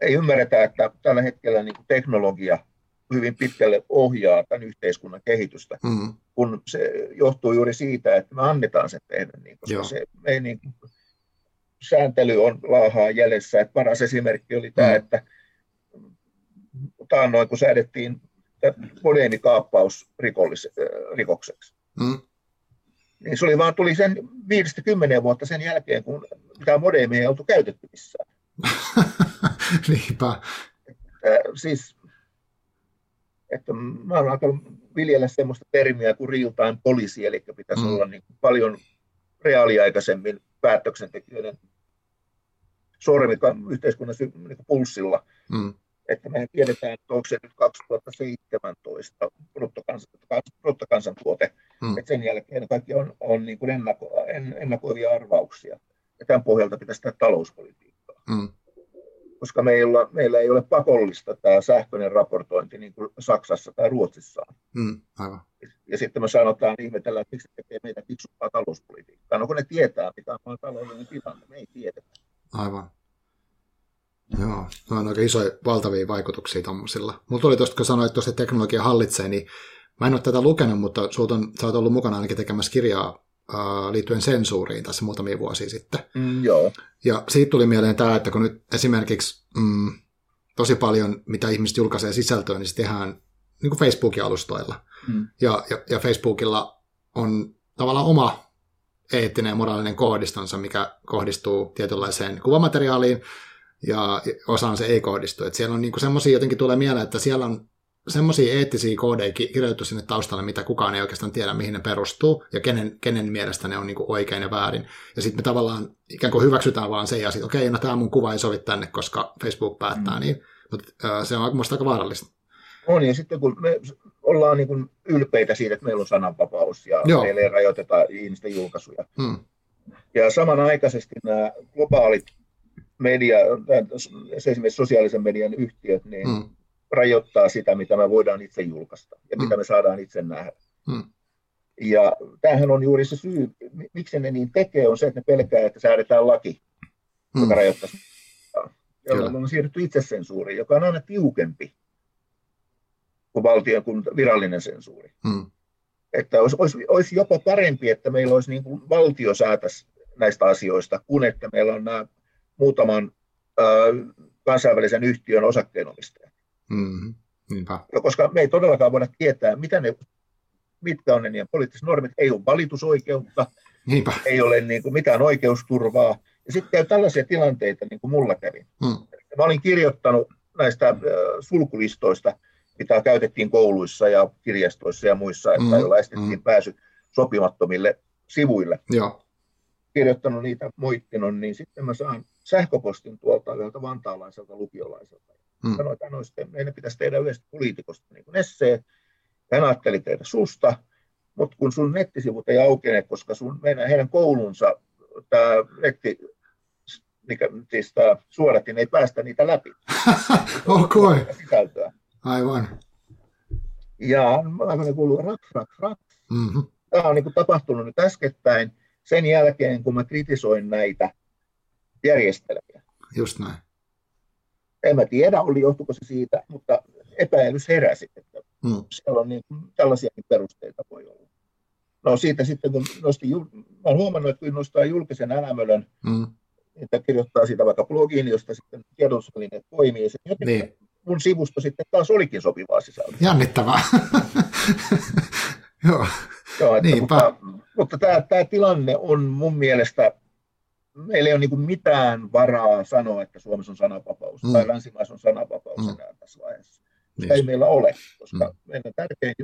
ei ymmärretä, että tällä hetkellä niin kuin teknologia hyvin pitkälle ohjaa tämän yhteiskunnan kehitystä, mm. kun se johtuu juuri siitä, että me annetaan sen tehdä, niin, koska se ei, niin, sääntely on laahaa jäljessä. Et paras esimerkki oli tämä, mm. että taannoin kun säädettiin modeenikaappaus rikokseksi, mm niin se oli vaan, tuli sen viidestä kymmeneen vuotta sen jälkeen, kun tämä modeemi ei oltu käytetty missään. [LAUGHS] Niinpä. Että, siis, että mä olen alkanut viljellä sellaista termiä kuin real-time policy, eli pitäisi mm. olla niin paljon reaaliaikaisemmin päätöksentekijöiden sormi yhteiskunnan niin pulssilla. Mm. Että mehän tiedetään, että onko se nyt 2017 bruttokansantuote, mm. että sen jälkeen kaikki on, on niin kuin ennako, ennakoivia arvauksia. Ja tämän pohjalta pitäisi tehdä talouspolitiikkaa. Mm koska meillä, meillä ei ole pakollista tämä sähköinen raportointi niin kuin Saksassa tai Ruotsissa Mm, aivan. Ja sitten me sanotaan, ihmetellään, että miksi tekee meitä fiksumpaa talouspolitiikkaa. No kun ne tietää, mitä on taloudellinen tilanne, me ei tiedetä. Aivan. Joo, no on aika isoja, valtavia vaikutuksia tuommoisilla. Mulla tuli tuosta, kun sanoit, että se teknologia hallitsee, niin mä en ole tätä lukenut, mutta on, sä oot ollut mukana ainakin tekemässä kirjaa äh, liittyen sensuuriin tässä muutamia vuosia sitten. Mm, joo. Ja siitä tuli mieleen tämä, että kun nyt esimerkiksi mm, tosi paljon, mitä ihmiset julkaisee sisältöä, niin se tehdään niin kuin Facebookin alustoilla. Mm. Ja, ja, ja Facebookilla on tavallaan oma eettinen ja moraalinen kohdistonsa, mikä kohdistuu tietynlaiseen kuvamateriaaliin, ja osaan se ei kohdistu. Et siellä on niinku semmoisia, jotenkin tulee mieleen, että siellä on semmoisia eettisiä koodeja kirjoitettu sinne taustalle, mitä kukaan ei oikeastaan tiedä, mihin ne perustuu, ja kenen, kenen mielestä ne on niin kuin oikein ja väärin. Ja sitten me tavallaan ikään kuin hyväksytään vaan se, ja sitten okei, okay, no tämä mun kuva ei sovi tänne, koska Facebook päättää mm. niin. Mutta se on minusta aika vaarallista. On, ja sitten kun me ollaan niin kuin ylpeitä siitä, että meillä on sananvapaus, ja Joo. meillä ei rajoiteta ihmisten julkaisuja. Mm. Ja samanaikaisesti nämä globaalit media, esimerkiksi sosiaalisen median yhtiöt, niin mm rajoittaa sitä, mitä me voidaan itse julkaista ja mm. mitä me saadaan itse nähdä. Mm. Ja tämähän on juuri se syy, miksi ne niin tekee, on se, että ne pelkää, että säädetään laki, mm. joka rajoittaa. Jolloin on siirrytty itsesensuuriin, joka on aina tiukempi kuin valtion kuin virallinen sensuuri. Mm. Että olisi, olisi, olisi jopa parempi, että meillä olisi niin kuin valtio säätäisi näistä asioista, kuin että meillä on nämä muutaman äh, kansainvälisen yhtiön osakkeenomistajat. Mm, niinpä. Ja koska me ei todellakaan voida tietää, mitä ne, mitkä on ne niiden poliittiset normit. Ei ole valitusoikeutta, Niinpä. ei ole niin kuin mitään oikeusturvaa. Ja sitten käy tällaisia tilanteita, niin kuin mulla kävi. Mm. Mä olin kirjoittanut näistä äh, sulkulistoista, mitä käytettiin kouluissa ja kirjastoissa ja muissa, että mm. joilla estettiin mm. pääsy sopimattomille sivuille. Joo. Kirjoittanut niitä, moittinut, niin sitten mä saan sähköpostin tuolta yhdeltä vantaalaiselta lukiolaiselta. Mm. Sanoi, että olisi, meidän pitäisi tehdä yhdestä poliitikosta niin kuin essee. Hän ajatteli tehdä susta, mutta kun sun nettisivut ei aukene, koska sun, meidän, heidän koulunsa, tämä netti, mikä, siis tämä suodatin, ei päästä niitä läpi. [LAUGHS] okay. Sisältöä. Aivan. Ja aivan kuuluu rak, rak, rak. Mm-hmm. Tämä on niin kuin tapahtunut nyt äskettäin sen jälkeen, kun mä kritisoin näitä järjestelmiä. Just näin. En mä tiedä, oli johtuko se siitä, mutta epäilys heräsi, että hmm. siellä on niin, tällaisiakin perusteita voi olla. No siitä sitten, kun nosti, mä olen huomannut, että kun nostaa julkisen älämölön, hmm. että kirjoittaa siitä vaikka blogiin, josta sitten tiedotusvälineet toimii, se niin. mun sivusto sitten taas olikin sopivaa sisältöä. Jännittävää. [LAUGHS] Joo, [LAUGHS] Joo että, mutta, mutta tämä, tämä tilanne on mun mielestä meillä ei ole niin mitään varaa sanoa, että Suomessa on sananvapaus mm. tai länsimaissa on sananvapaus mm. enää tässä vaiheessa. Sitä niin. ei meillä ole, koska mm. meidän tärkein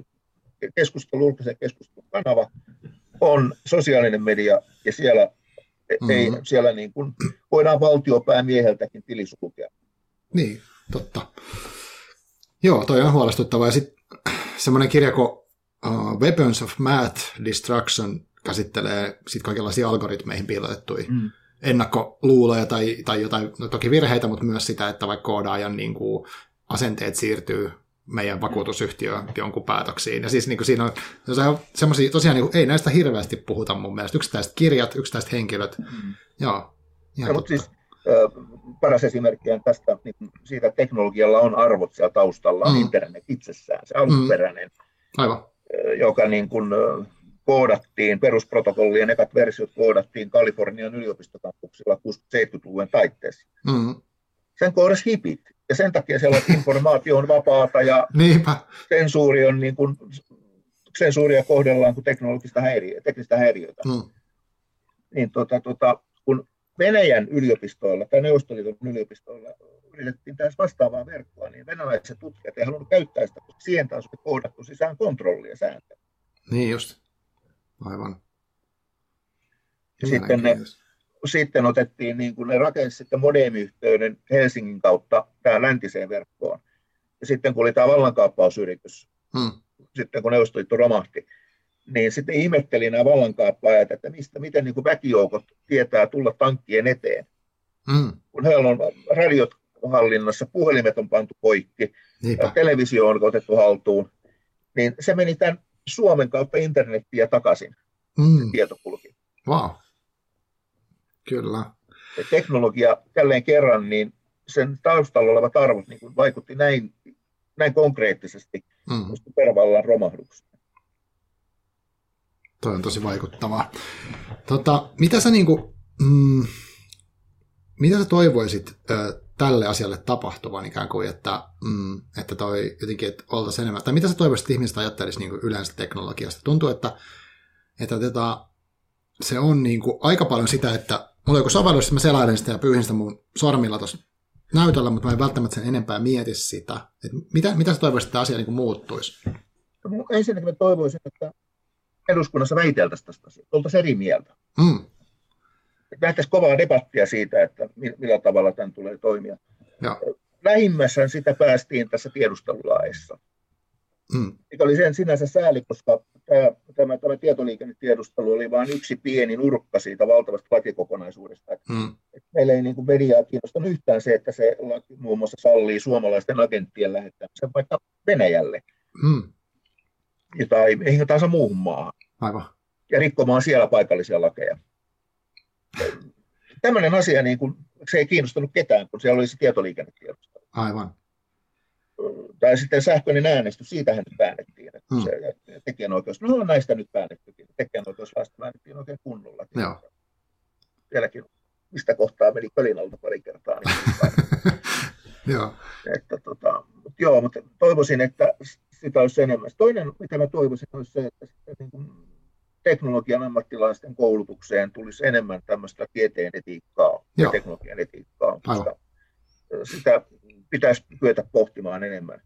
keskustelu, julkisen keskustelun kanava on sosiaalinen media, ja siellä, mm. ei, siellä niin kuin voidaan valtiopäämieheltäkin tilisulkea. Niin, totta. Joo, toi on huolestuttavaa. Ja sitten semmoinen kirja kuin uh, Weapons of Math Destruction käsittelee sit kaikenlaisia algoritmeihin piilotettuja mm ennakkoluuloja tai, tai jotain, no toki virheitä, mutta myös sitä, että vaikka koodaajan niin kuin, asenteet siirtyy meidän vakuutusyhtiö jonkun päätöksiin. Ja siis niin kuin siinä on semmoisia, tosiaan niin kuin, ei näistä hirveästi puhuta mun mielestä. Yksittäiset kirjat, yksittäiset henkilöt. Mm. Joo, ja, mutta siis, äh, paras esimerkki on tästä, niin siitä että teknologialla on arvot siellä taustalla, mm. internet itsessään, se alkuperäinen, mm. Aivan. Joka niin kuin, koodattiin, perusprotokollien ekat versiot koodattiin Kalifornian yliopistokampuksilla 60-70-luvun taitteessa. Mm. Sen koodas hipit, ja sen takia siellä informaatio on vapaata ja [LAUGHS] Niinpä. sensuuri on niin kuin, sensuuria kohdellaan kuin teknologista häiriö, teknistä häiriötä. Mm. Niin tota, tota, kun Venäjän yliopistoilla tai Neuvostoliiton yliopistoilla yritettiin tässä vastaavaa verkkoa, niin venäläiset tutkijat ei halunnut käyttää sitä, koska siihen taas oli koodattu sisään kontrollia sääntöä. Niin just. Aivan. Ja sitten ne sitten otettiin, niin kuin ne rakensi sitten modemiyhteyden Helsingin kautta tähän läntiseen verkkoon. Ja sitten kun oli tämä vallankaappausyritys, hmm. sitten kun Neuvostoliitto romahti, niin sitten ihmetteli nämä vallankaappaajat, että mistä, miten niin kuin väkijoukot tietää tulla tankkien eteen. Hmm. Kun heillä on radiot hallinnassa, puhelimet on pantu poikki, Niinpä. televisio on otettu haltuun, niin se meni tämän Suomen kautta internettiä takaisin, mm. tietokulki. Wow. Kyllä. Ja teknologia jälleen kerran, niin sen taustalla olevat arvot niin kuin vaikutti näin, näin konkreettisesti mm. supervallan romahdukseen. Toi on tosi vaikuttavaa. Tota, mitä sä niinku, mm, mitä sä toivoisit ö, tälle asialle tapahtuvan ikään kuin, että, mm, että toi jotenkin, että oltaisiin enemmän, tai mitä sä toivoisit, että ihmiset ajattelisi niin yleensä teknologiasta? Tuntuu, että, että tätä, se on niin kuin aika paljon sitä, että mulla on joku sovellus, että mä selailen sitä ja pyyhin sitä mun sormilla tuossa näytöllä, mutta mä en välttämättä sen enempää mieti sitä. Että mitä, mitä sä toivoisit, että asia niin kuin muuttuisi? Ensinnäkin mä toivoisin, että eduskunnassa väiteltäisiin tästä asiasta, oltaisiin eri mieltä. Mm nähtäisiin kovaa debattia siitä, että millä tavalla tämän tulee toimia. Ja. Lähimmässä sitä päästiin tässä tiedustelulaissa. Mm. Mikä oli sen sinänsä sääli, koska tämä, tämä, tämä tietoliikennetiedustelu oli vain yksi pieni nurkka siitä valtavasta lakikokonaisuudesta. Mm. meillä ei niin kuin mediaa kiinnostanut yhtään se, että se laki muun muassa sallii suomalaisten agenttien lähettämisen vaikka Venäjälle mm. tai mihin tahansa muuhun maahan. Aivan. Ja rikkomaan siellä paikallisia lakeja tämmöinen asia, niin kuin, se ei kiinnostanut ketään, kun siellä oli se tietoliikennetiedostelu. Aivan. Tai sitten sähköinen äänestys, siitähän nyt väännettiin. Että hmm. se, tekijänoikeus, no näistä nyt väännettykin. Tekijänoikeuslaista väännettiin oikein kunnolla. Joo. Vieläkin mistä kohtaa meni pölin alta pari kertaa. Niin [LAUGHS] joo. Että, tota, mutta joo, mutta toivoisin, että sitä olisi enemmän. Toinen, mitä mä toivoisin, olisi se, että niin kuin teknologian ammattilaisten koulutukseen tulisi enemmän tämmöistä tieteen etiikkaa ja teknologian etiikkaa, koska sitä pitäisi kyetä pohtimaan enemmän.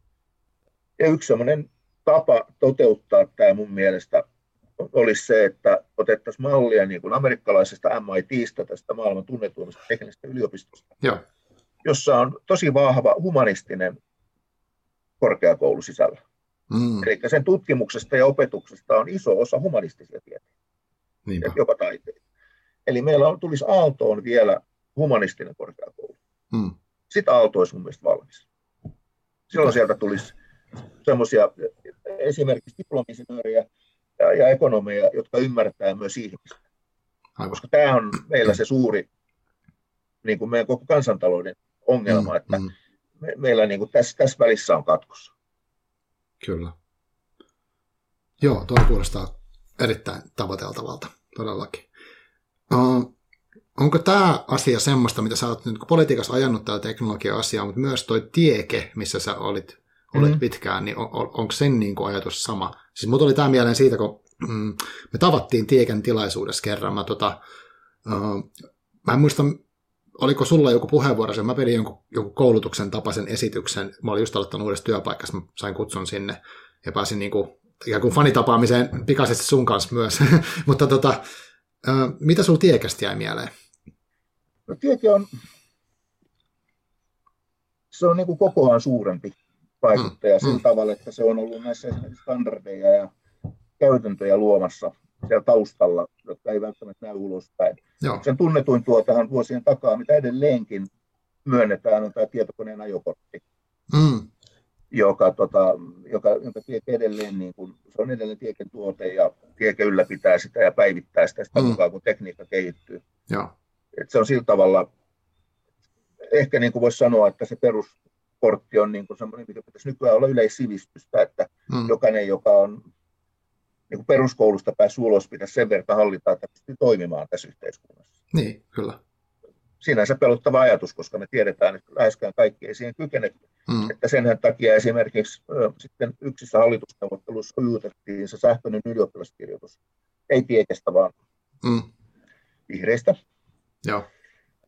Ja yksi sellainen tapa toteuttaa tämä mun mielestä olisi se, että otettaisiin mallia niin kuin amerikkalaisesta MITistä, tästä maailman tunnetuimmasta teknisestä yliopistosta, Joo. jossa on tosi vahva humanistinen korkeakoulu sisällä. Mm. Eli sen tutkimuksesta ja opetuksesta on iso osa humanistisia tieteitä, Niinpä. jopa taiteita. Eli meillä on, tulisi Aaltoon vielä humanistinen korkeakoulu. Mm. Sitten Aalto olisi mun mielestä valmis. Silloin sieltä tulisi semmoisia esimerkiksi diplomisinööriä ja, ja ekonomeja, jotka ymmärtää myös ihmistä. Aivan. Koska tämä on meillä se suuri niin kuin meidän koko kansantalouden ongelma, mm, että mm. Me, meillä niin kuin tässä, tässä välissä on katkossa. Kyllä. Joo, tuo kuulostaa erittäin tavoiteltavalta, todellakin. Uh, onko tämä asia semmoista, mitä sä oot nyt politiikassa ajanut tämä teknologia-asia, mutta myös toi tieke, missä sä olit, olit mm-hmm. pitkään, niin on, on, onko sen niin kuin ajatus sama? Siis mut oli tämä mieleen siitä, kun mm, me tavattiin tieken tilaisuudessa kerran. Mä, tota, uh, mä en muista, oliko sulla joku puheenvuoro, mä pidin jonkun, jonkun koulutuksen tapaisen esityksen, mä olin just aloittanut uudessa työpaikassa, mä sain kutsun sinne ja pääsin niin kuin, ikään kuin fanitapaamiseen pikaisesti sun kanssa myös, [LAUGHS] mutta tota, mitä sulla tiekästä jäi mieleen? No tieke on, se on niin kuin kokoaan suurempi vaikuttaja mm. sillä mm. tavalla, että se on ollut näissä standardeja ja käytäntöjä luomassa siellä taustalla, jotka ei välttämättä näy ulospäin. Joo. Sen tunnetuin tuotahan vuosien takaa, mitä edelleenkin myönnetään, on tämä tietokoneen ajokortti, mm. joka, tota, joka, jonka tieke edelleen, niin kuin, se on edelleen tieken tuote ja tieke ylläpitää sitä ja päivittää sitä sitä mm. mukaan, kun tekniikka kehittyy. Joo. Et se on sillä tavalla, ehkä niin kuin voisi sanoa, että se peruskortti on niin kuin semmoinen, mikä pitäisi nykyään olla yleissivistystä, että mm. jokainen, joka on niin kuin peruskoulusta päässyt ulos, pitäisi sen verran hallita, että pystyy toimimaan tässä yhteiskunnassa. Niin, kyllä. Sinänsä pelottava ajatus, koska me tiedetään, että läheskään kaikki ei siihen kykene. Mm. Että sen takia esimerkiksi ö, sitten yksissä hallitusneuvotteluissa ujutettiin se sähköinen ylioppilaskirjoitus. Ei tietestä, vaan mm. vihreistä. Joo.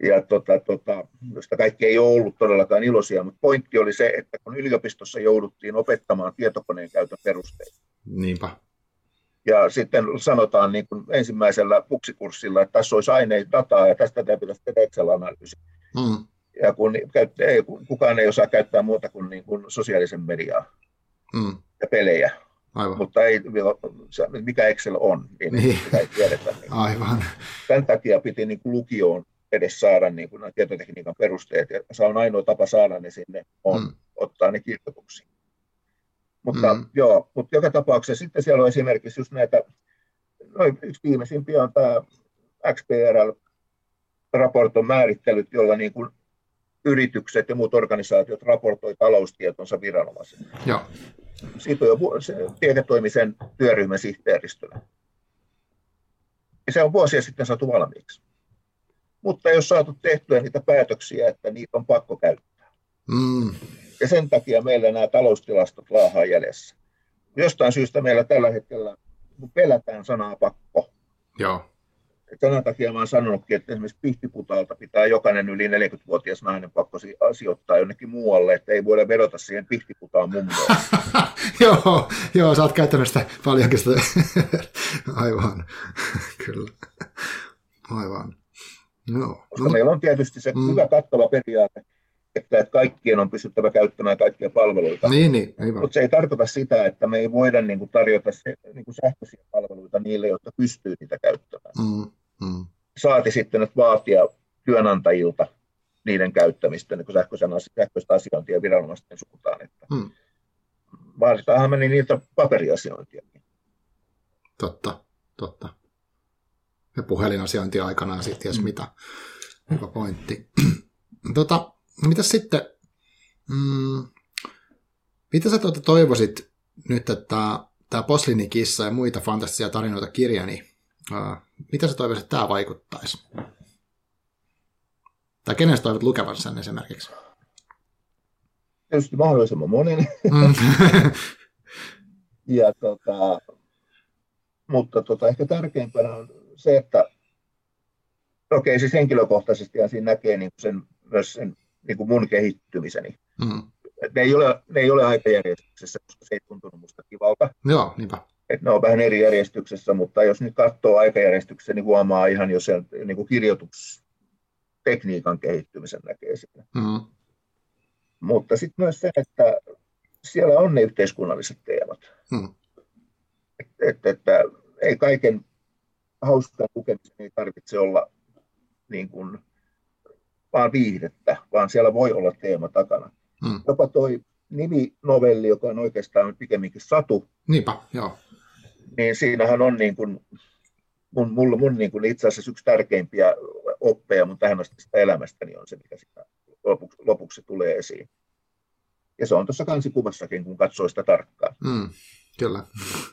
Ja tota, tota, josta kaikki ei ole ollut todellakaan iloisia, mutta pointti oli se, että kun yliopistossa jouduttiin opettamaan tietokoneen käytön perusteita, Niinpä Ja sitten sanotaan niin kuin ensimmäisellä puksikurssilla, että tässä olisi aineita dataa ja tästä pitäisi tehdä Excel-analyysi. Mm. Ja kun ei, kukaan ei osaa käyttää muuta kuin, niin kuin sosiaalisen mediaa mm. ja pelejä. Aivan. Mutta ei, mikä Excel on, niin, niin. sitä ei tiedetä. Niin. Aivan. Tämän takia piti niin kuin lukioon edes saada niin kuin tietotekniikan perusteet, ja se on ainoa tapa saada ne sinne, on mm. ottaa ne kirjoituksiin. Mutta mm. joo, mutta joka tapauksessa sitten siellä on esimerkiksi just näitä, noin yksi viimeisimpiä on tämä XPRL-raporton määrittelyt, jolla niin kuin yritykset ja muut organisaatiot raportoi taloustietonsa viranomaisille. Joo. Siitä on jo tietetoimisen työryhmän sihteeristönä. Ja se on vuosia sitten saatu valmiiksi. Mutta ei ole saatu tehtyä niitä päätöksiä, että niitä on pakko käyttää. Mm. Ja sen takia meillä nämä taloustilastot laahaa jäljessä. Jostain syystä meillä tällä hetkellä pelätään sanaa pakko. Joo. Et sen takia mä olen sanonutkin, että esimerkiksi pihtiputalta pitää jokainen yli 40-vuotias nainen pakko sijoittaa jonnekin muualle, että ei voida vedota siihen pihtiputaan mummoon. [LAUGHS] joo, joo, sä oot käyttänyt sitä paljonkin sitä. [LAUGHS] Aivan, [LAUGHS] kyllä. Aivan. No, Koska no. meillä on tietysti se mm. hyvä kattava periaate, että kaikkien on pystyttävä käyttämään kaikkia palveluita. Niin, niin, Mutta se ei tarkoita sitä, että me ei voida niin kuin, tarjota se, niin kuin sähköisiä palveluita niille, jotka pystyy niitä käyttämään. Mm, mm. Saati sitten, että vaatia työnantajilta niiden käyttämistä niin sähköistä asiointia viranomaisten suuntaan. Että mm. Vaaditaanhan me niin niiltä paperiasiointia. Totta, totta. Ja puhelinasiointia aikanaan sitten, ties mm. mitä. Hyvä pointti. [CLEARS THROAT] tota, mitä sitten, mm, mitä sä tuota toivoisit nyt, että tämä Poslinikissa ja muita fantastisia tarinoita kirja, niin uh, mitä sä toivoisit, että tämä vaikuttaisi? Tai kenen sä toivot lukevan sen esimerkiksi? Tietysti mahdollisimman monen. Mm. [LAUGHS] ja tota, mutta tota, ehkä tärkeimpänä on se, että okei, okay, siis henkilökohtaisesti ja siinä näkee niin sen, myös sen niin kuin mun kehittymiseni. Mm. Ne, ei ole, ne ei ole aikajärjestyksessä, koska se ei tuntunut musta kivalta. Joo, niinpä. Et ne on vähän eri järjestyksessä, mutta jos nyt katsoo aikajärjestyksessä, niin huomaa ihan jo sen niin kuin kirjoitustekniikan kehittymisen näkee siinä. Mm. Mutta sitten myös se, että siellä on ne yhteiskunnalliset teemat. Mm. Et, et, että ei kaiken hauskan lukemisen ei tarvitse olla niin kuin vaan viihdettä, vaan siellä voi olla teema takana. Hmm. Jopa toi niminovelli, joka on oikeastaan pikemminkin satu. Niinpä, joo. Niin siinähän on niin kuin, mun, mun, mun niin kuin itse asiassa yksi tärkeimpiä oppeja mun tähän asti elämästäni on se, mikä sitä lopuksi, lopuksi tulee esiin. Ja se on tuossa kansikuvassakin, kun katsoo sitä tarkkaan. Mm, kyllä. [LAUGHS]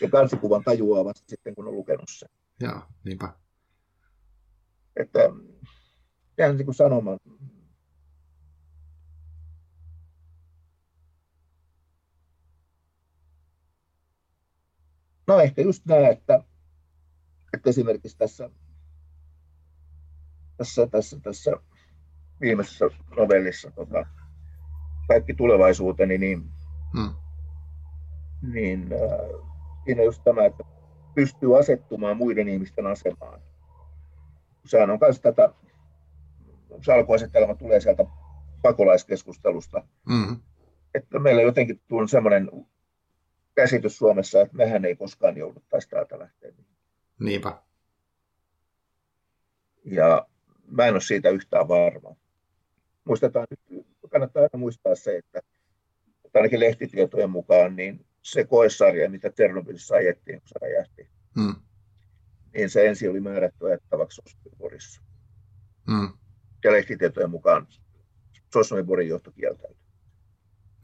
Ja kansikuvan tajuaa vasta sitten, kun on lukenut sen. Joo, niinpä. Että jään niin kuin sanomaan. No ehkä just nämä, että, että esimerkiksi tässä, tässä, tässä, tässä viimeisessä novellissa tota, kaikki tulevaisuuteni, niin, hmm. niin äh, siinä just tämä, että pystyy asettumaan muiden ihmisten asemaan. Sehän on myös tätä salkuasetelma tulee sieltä pakolaiskeskustelusta. Mm-hmm. Että meillä jotenkin tulee sellainen käsitys Suomessa, että mehän ei koskaan jouduttaisi täältä lähteä. Niinpä. Ja mä en ole siitä yhtään varma. Muistetaan, kannattaa aina muistaa se, että, ainakin lehtitietojen mukaan, niin se koesarja, mitä Tsernobylissä ajettiin, kun se räjähti, mm. niin se ensin oli määrätty ajettavaksi Osborissa. Mm ja lehtitietojen mukaan Sosnoviborin johto kieltäytyi.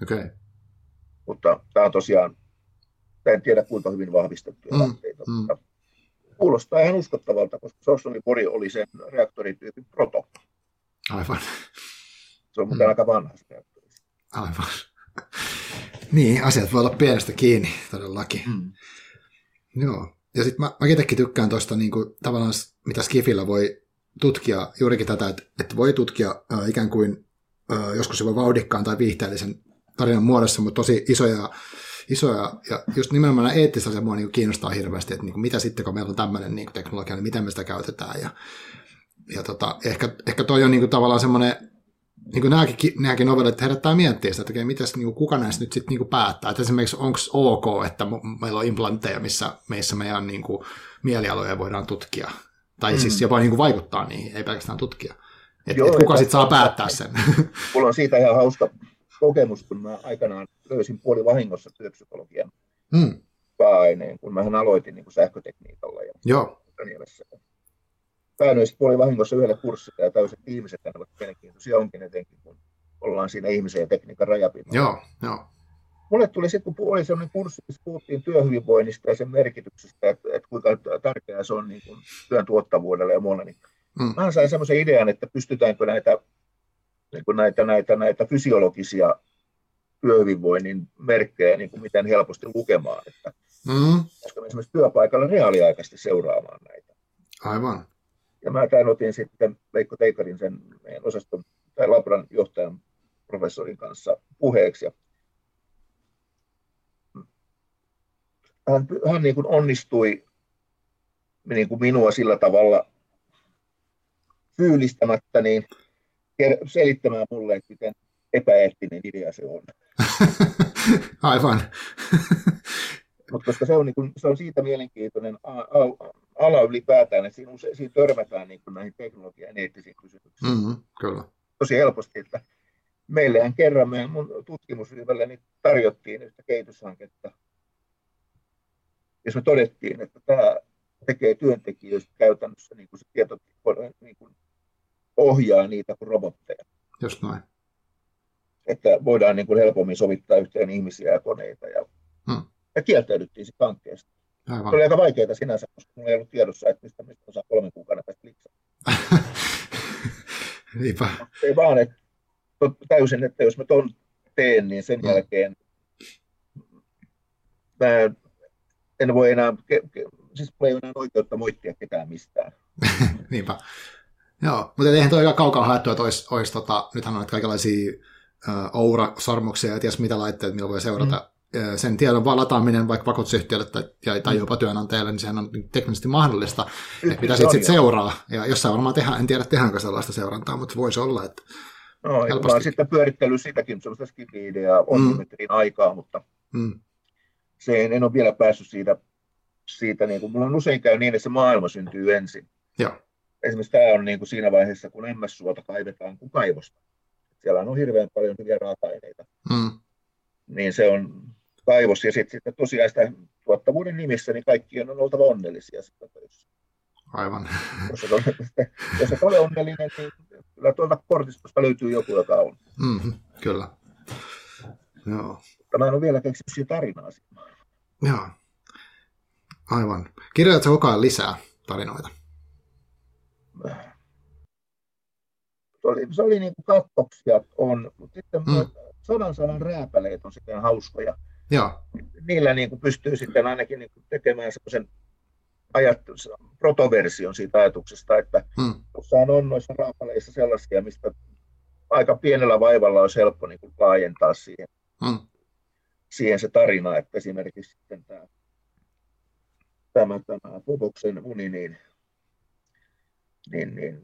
Okay. Mutta tämä on tosiaan, en tiedä kuinka hyvin vahvistettuja mm. lähteitä, mm. mutta kuulostaa ihan uskottavalta, koska Sosnoviborin oli sen reaktorityypin proto. Aivan. Se on muuten mm. aika vanha se reaktori. Aivan. niin, asiat voi olla pienestä kiinni todellakin. Mm. Joo. Ja sitten mä, mä itsekin tykkään tuosta niin kuin, tavallaan, mitä Skifillä voi tutkia juurikin tätä, että, että voi tutkia äh, ikään kuin äh, joskus jopa vauhdikkaan tai viihteellisen tarinan muodossa, mutta tosi isoja isoja, ja just nimenomaan eettistä asiat mua niin kiinnostaa hirveästi, että niin kuin mitä sitten, kun meillä on tämmöinen niin teknologia, niin miten me sitä käytetään, ja, ja tota, ehkä, ehkä toi on niin kuin tavallaan semmoinen, niin kuin nämäkin, nämäkin novellit herättää miettiä sitä, että miten niin kuka näistä nyt sitten niin päättää. Että esimerkiksi onko ok, että meillä on implantteja, missä meissä meidän niin kuin, mielialoja voidaan tutkia. Tai siis mm. siis jopa niin kuin vaikuttaa niihin, ei pelkästään tutkia. Et, Joo, et kuka sitten saa päättää sen? [LAUGHS] Mulla on siitä ihan hauska kokemus, kun mä aikanaan löysin puoli vahingossa työpsykologian mm. pääaineen, kun mä aloitin niin kuin sähkötekniikalla ja Joo. mielessä. Päädyin sitten puoli vahingossa yhdelle kurssille ja täysin ihmiset ovat mielenkiintoisia onkin etenkin, kun ollaan siinä ihmisen ja tekniikan rajapinnalla. Joo, joo. Mulle tuli sitten, kun oli sellainen kurssi, missä puhuttiin työhyvinvoinnista ja sen merkityksestä, että, että kuinka tärkeää se on niin kuin työn tuottavuudelle ja muulle, niin mm. mä sain semmoisen idean, että pystytäänkö näitä, niin kuin näitä, näitä, näitä fysiologisia työhyvinvoinnin merkkejä niin kuin miten helposti lukemaan, että mm. koska esimerkiksi työpaikalla reaaliaikaisesti seuraamaan näitä. Aivan. Ja mä tämän otin sitten Veikko Teikarin sen meidän osaston tai Labran johtajan professorin kanssa puheeksi. Ja hän, hän niin kuin onnistui niin kuin minua sillä tavalla fyylistämättä niin selittämään mulle, että miten epäeettinen idea se on. [LAUGHS] Aivan. [LAUGHS] Mutta koska se on, niin kuin, se on siitä mielenkiintoinen ala ylipäätään, että siinä, usein, siinä törmätään niin kuin näihin teknologian eettisiin kysymyksiin. Mm-hmm, kyllä. Tosi helposti, että meillehän kerran meidän mun tutkimusryhmälle niin tarjottiin yhtä kehityshanketta, jos me todettiin, että tämä tekee työntekijöistä käytännössä niin kuin se tieto niin kuin ohjaa niitä kuin robotteja. Just noin. Että voidaan niin kuin helpommin sovittaa yhteen ihmisiä ja koneita. Ja, hmm. ja kieltäydyttiin siitä hankkeesta. Aivan. Se oli aika vaikeaa sinänsä, koska minulla ei ollut tiedossa, että mistä, mistä osaa kolmen kuukauden päästä liksaa. [LAUGHS] Niinpä. Ei vaan, että täysin, että jos mä ton teen, niin sen hmm. jälkeen mä en voi enää, siis mulla ei ole enää oikeutta moittia ketään mistään. [LAUGHS] Niinpä. Joo, mutta eihän tuo aika kaukaa haettu, että olisi, olisi tota, nythän on kaikenlaisia uh, Oura-sormuksia ja ties mitä laitteet, millä voi seurata mm. sen tiedon vaan lataaminen vaikka vakuutusyhtiölle tai, tai jopa työnantajalle, niin sehän on teknisesti mahdollista, että mitä siitä sitten seuraa. Ja jossain varmaan tehdään, en tiedä tehdäänkö sellaista seurantaa, mutta voisi olla, että No, helposti. sitten pyörittely sitäkin, semmoista skipi-ideaa on mm. aikaa, mutta mm. Se en, en ole vielä päässyt siitä, siitä niin kuin, mulla on usein käy niin, että se maailma syntyy ensin. Joo esimerkiksi tämä on niin kuin siinä vaiheessa, kun MS-suota kaivetaan kuin kaivosta. Siellä on hirveän paljon hyviä raaka-aineita. Mm. Niin se on kaivos. Ja sitten sit tosiaan sitä tuottavuuden nimissä, niin kaikkien on oltava onnellisia sitä Aivan. Jos et, ole, [LAUGHS] jos et ole onnellinen, niin kyllä tuolta kortistosta löytyy joku, joka on. Mm-hmm, kyllä. Joo. Mutta mä en ole vielä keksinyt tarinaa. Joo. Aivan. Kirjoitatko koko ajan lisää tarinoita? se oli, se oli niin kuin kakkoksia on, mutta sitten mm. sodan sanan rääpäleet on sitten hauskoja. Ja. Niillä niin kuin pystyy sitten ainakin niin kuin tekemään semmoisen protoversion siitä ajatuksesta, että mm. jossain on noissa raapaleissa sellaisia, mistä aika pienellä vaivalla olisi helppo niin kuin laajentaa siihen, mm. Siihen se tarina, että esimerkiksi sitten tämä, tämä, tämä Popoksen uni, niin, niin, niin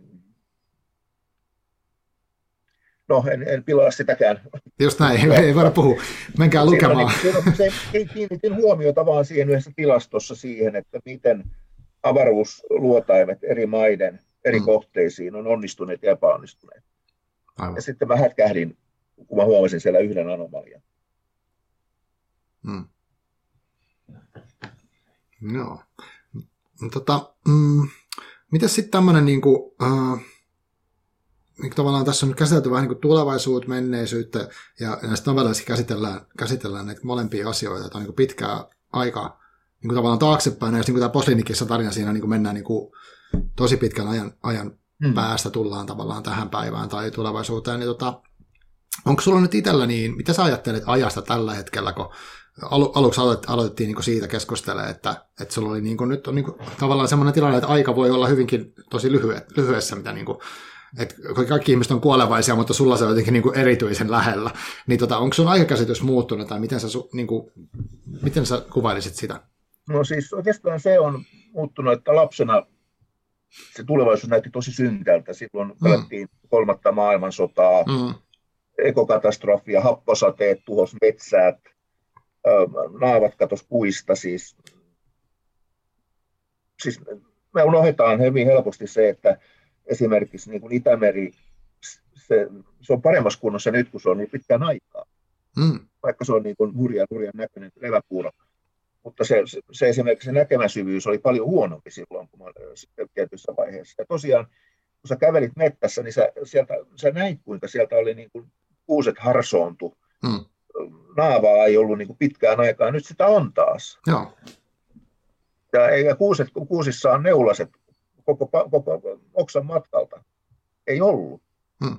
no en, en pilaa sitäkään. Just näin, ei, ei voida puhua. Menkää lukemaan. Niin, se, kiinnitin huomiota vaan siihen yhdessä tilastossa siihen, että miten avaruusluotaimet eri maiden eri mm. kohteisiin on onnistuneet ja epäonnistuneet. Aivan. Ja sitten mä hätkähdin, kun mä huomasin siellä yhden anomalian. Mm. Joo. No. Tota, mm, Miten sitten tämmöinen, niin kuin, äh, niin tavallaan tässä on nyt käsitelty vähän niin tulevaisuutta, menneisyyttä, ja näistä novelleissa käsitellään, käsitellään näitä molempia asioita, että on niin pitkää aikaa niin kuin tavallaan taaksepäin, ja jos niin kuin tämä Poslinikissa tarina siinä niin kuin mennään niin kuin tosi pitkän ajan, ajan hmm. päästä tullaan tavallaan tähän päivään tai tulevaisuuteen, niin tota, onko sulla nyt itsellä niin, mitä sä ajattelet ajasta tällä hetkellä, kun alu, aluksi aloitettiin, aloitettiin niin siitä keskustelemaan, että, että sulla oli niin kuin, nyt on niin kuin, tavallaan semmoinen tilanne, että aika voi olla hyvinkin tosi lyhy, lyhyessä, mitä niin kuin, että kaikki ihmiset on kuolevaisia, mutta sulla se on jotenkin niin kuin erityisen lähellä. Niin tota, onko sun aikakäsitys muuttunut tai miten sä niin kuin, Miten sä kuvailisit sitä? No siis oikeastaan se on muuttunut, että lapsena se tulevaisuus näytti tosi synkältä. Silloin mm. pelättiin kolmatta maailmansotaa, mm. ekokatastrofia, happosateet tuhos metsät, naavat katos puista. Siis, siis me unohdetaan hyvin helposti se, että esimerkiksi niin kuin Itämeri, se, se on paremmassa kunnossa nyt, kun se on niin pitkään aikaa. Mm. Vaikka se on niin kuin hurjan, hurjan näköinen leväpuuro. Mutta se, se, se esimerkiksi se näkemäsyvyys oli paljon huonompi silloin, kun mä tietyissä vaiheessa. Ja tosiaan, kun sä kävelit mettässä, niin sä, sieltä, sä näit, kuinka sieltä oli niin kuin kuuset harsoontu. Mm. Naavaa ei ollut niin kuin pitkään aikaa, nyt sitä on taas. Joo. Ja eikä kuuset, kuusissa on neulaset koko, koko oksan matkalta. Ei ollut. Hmm.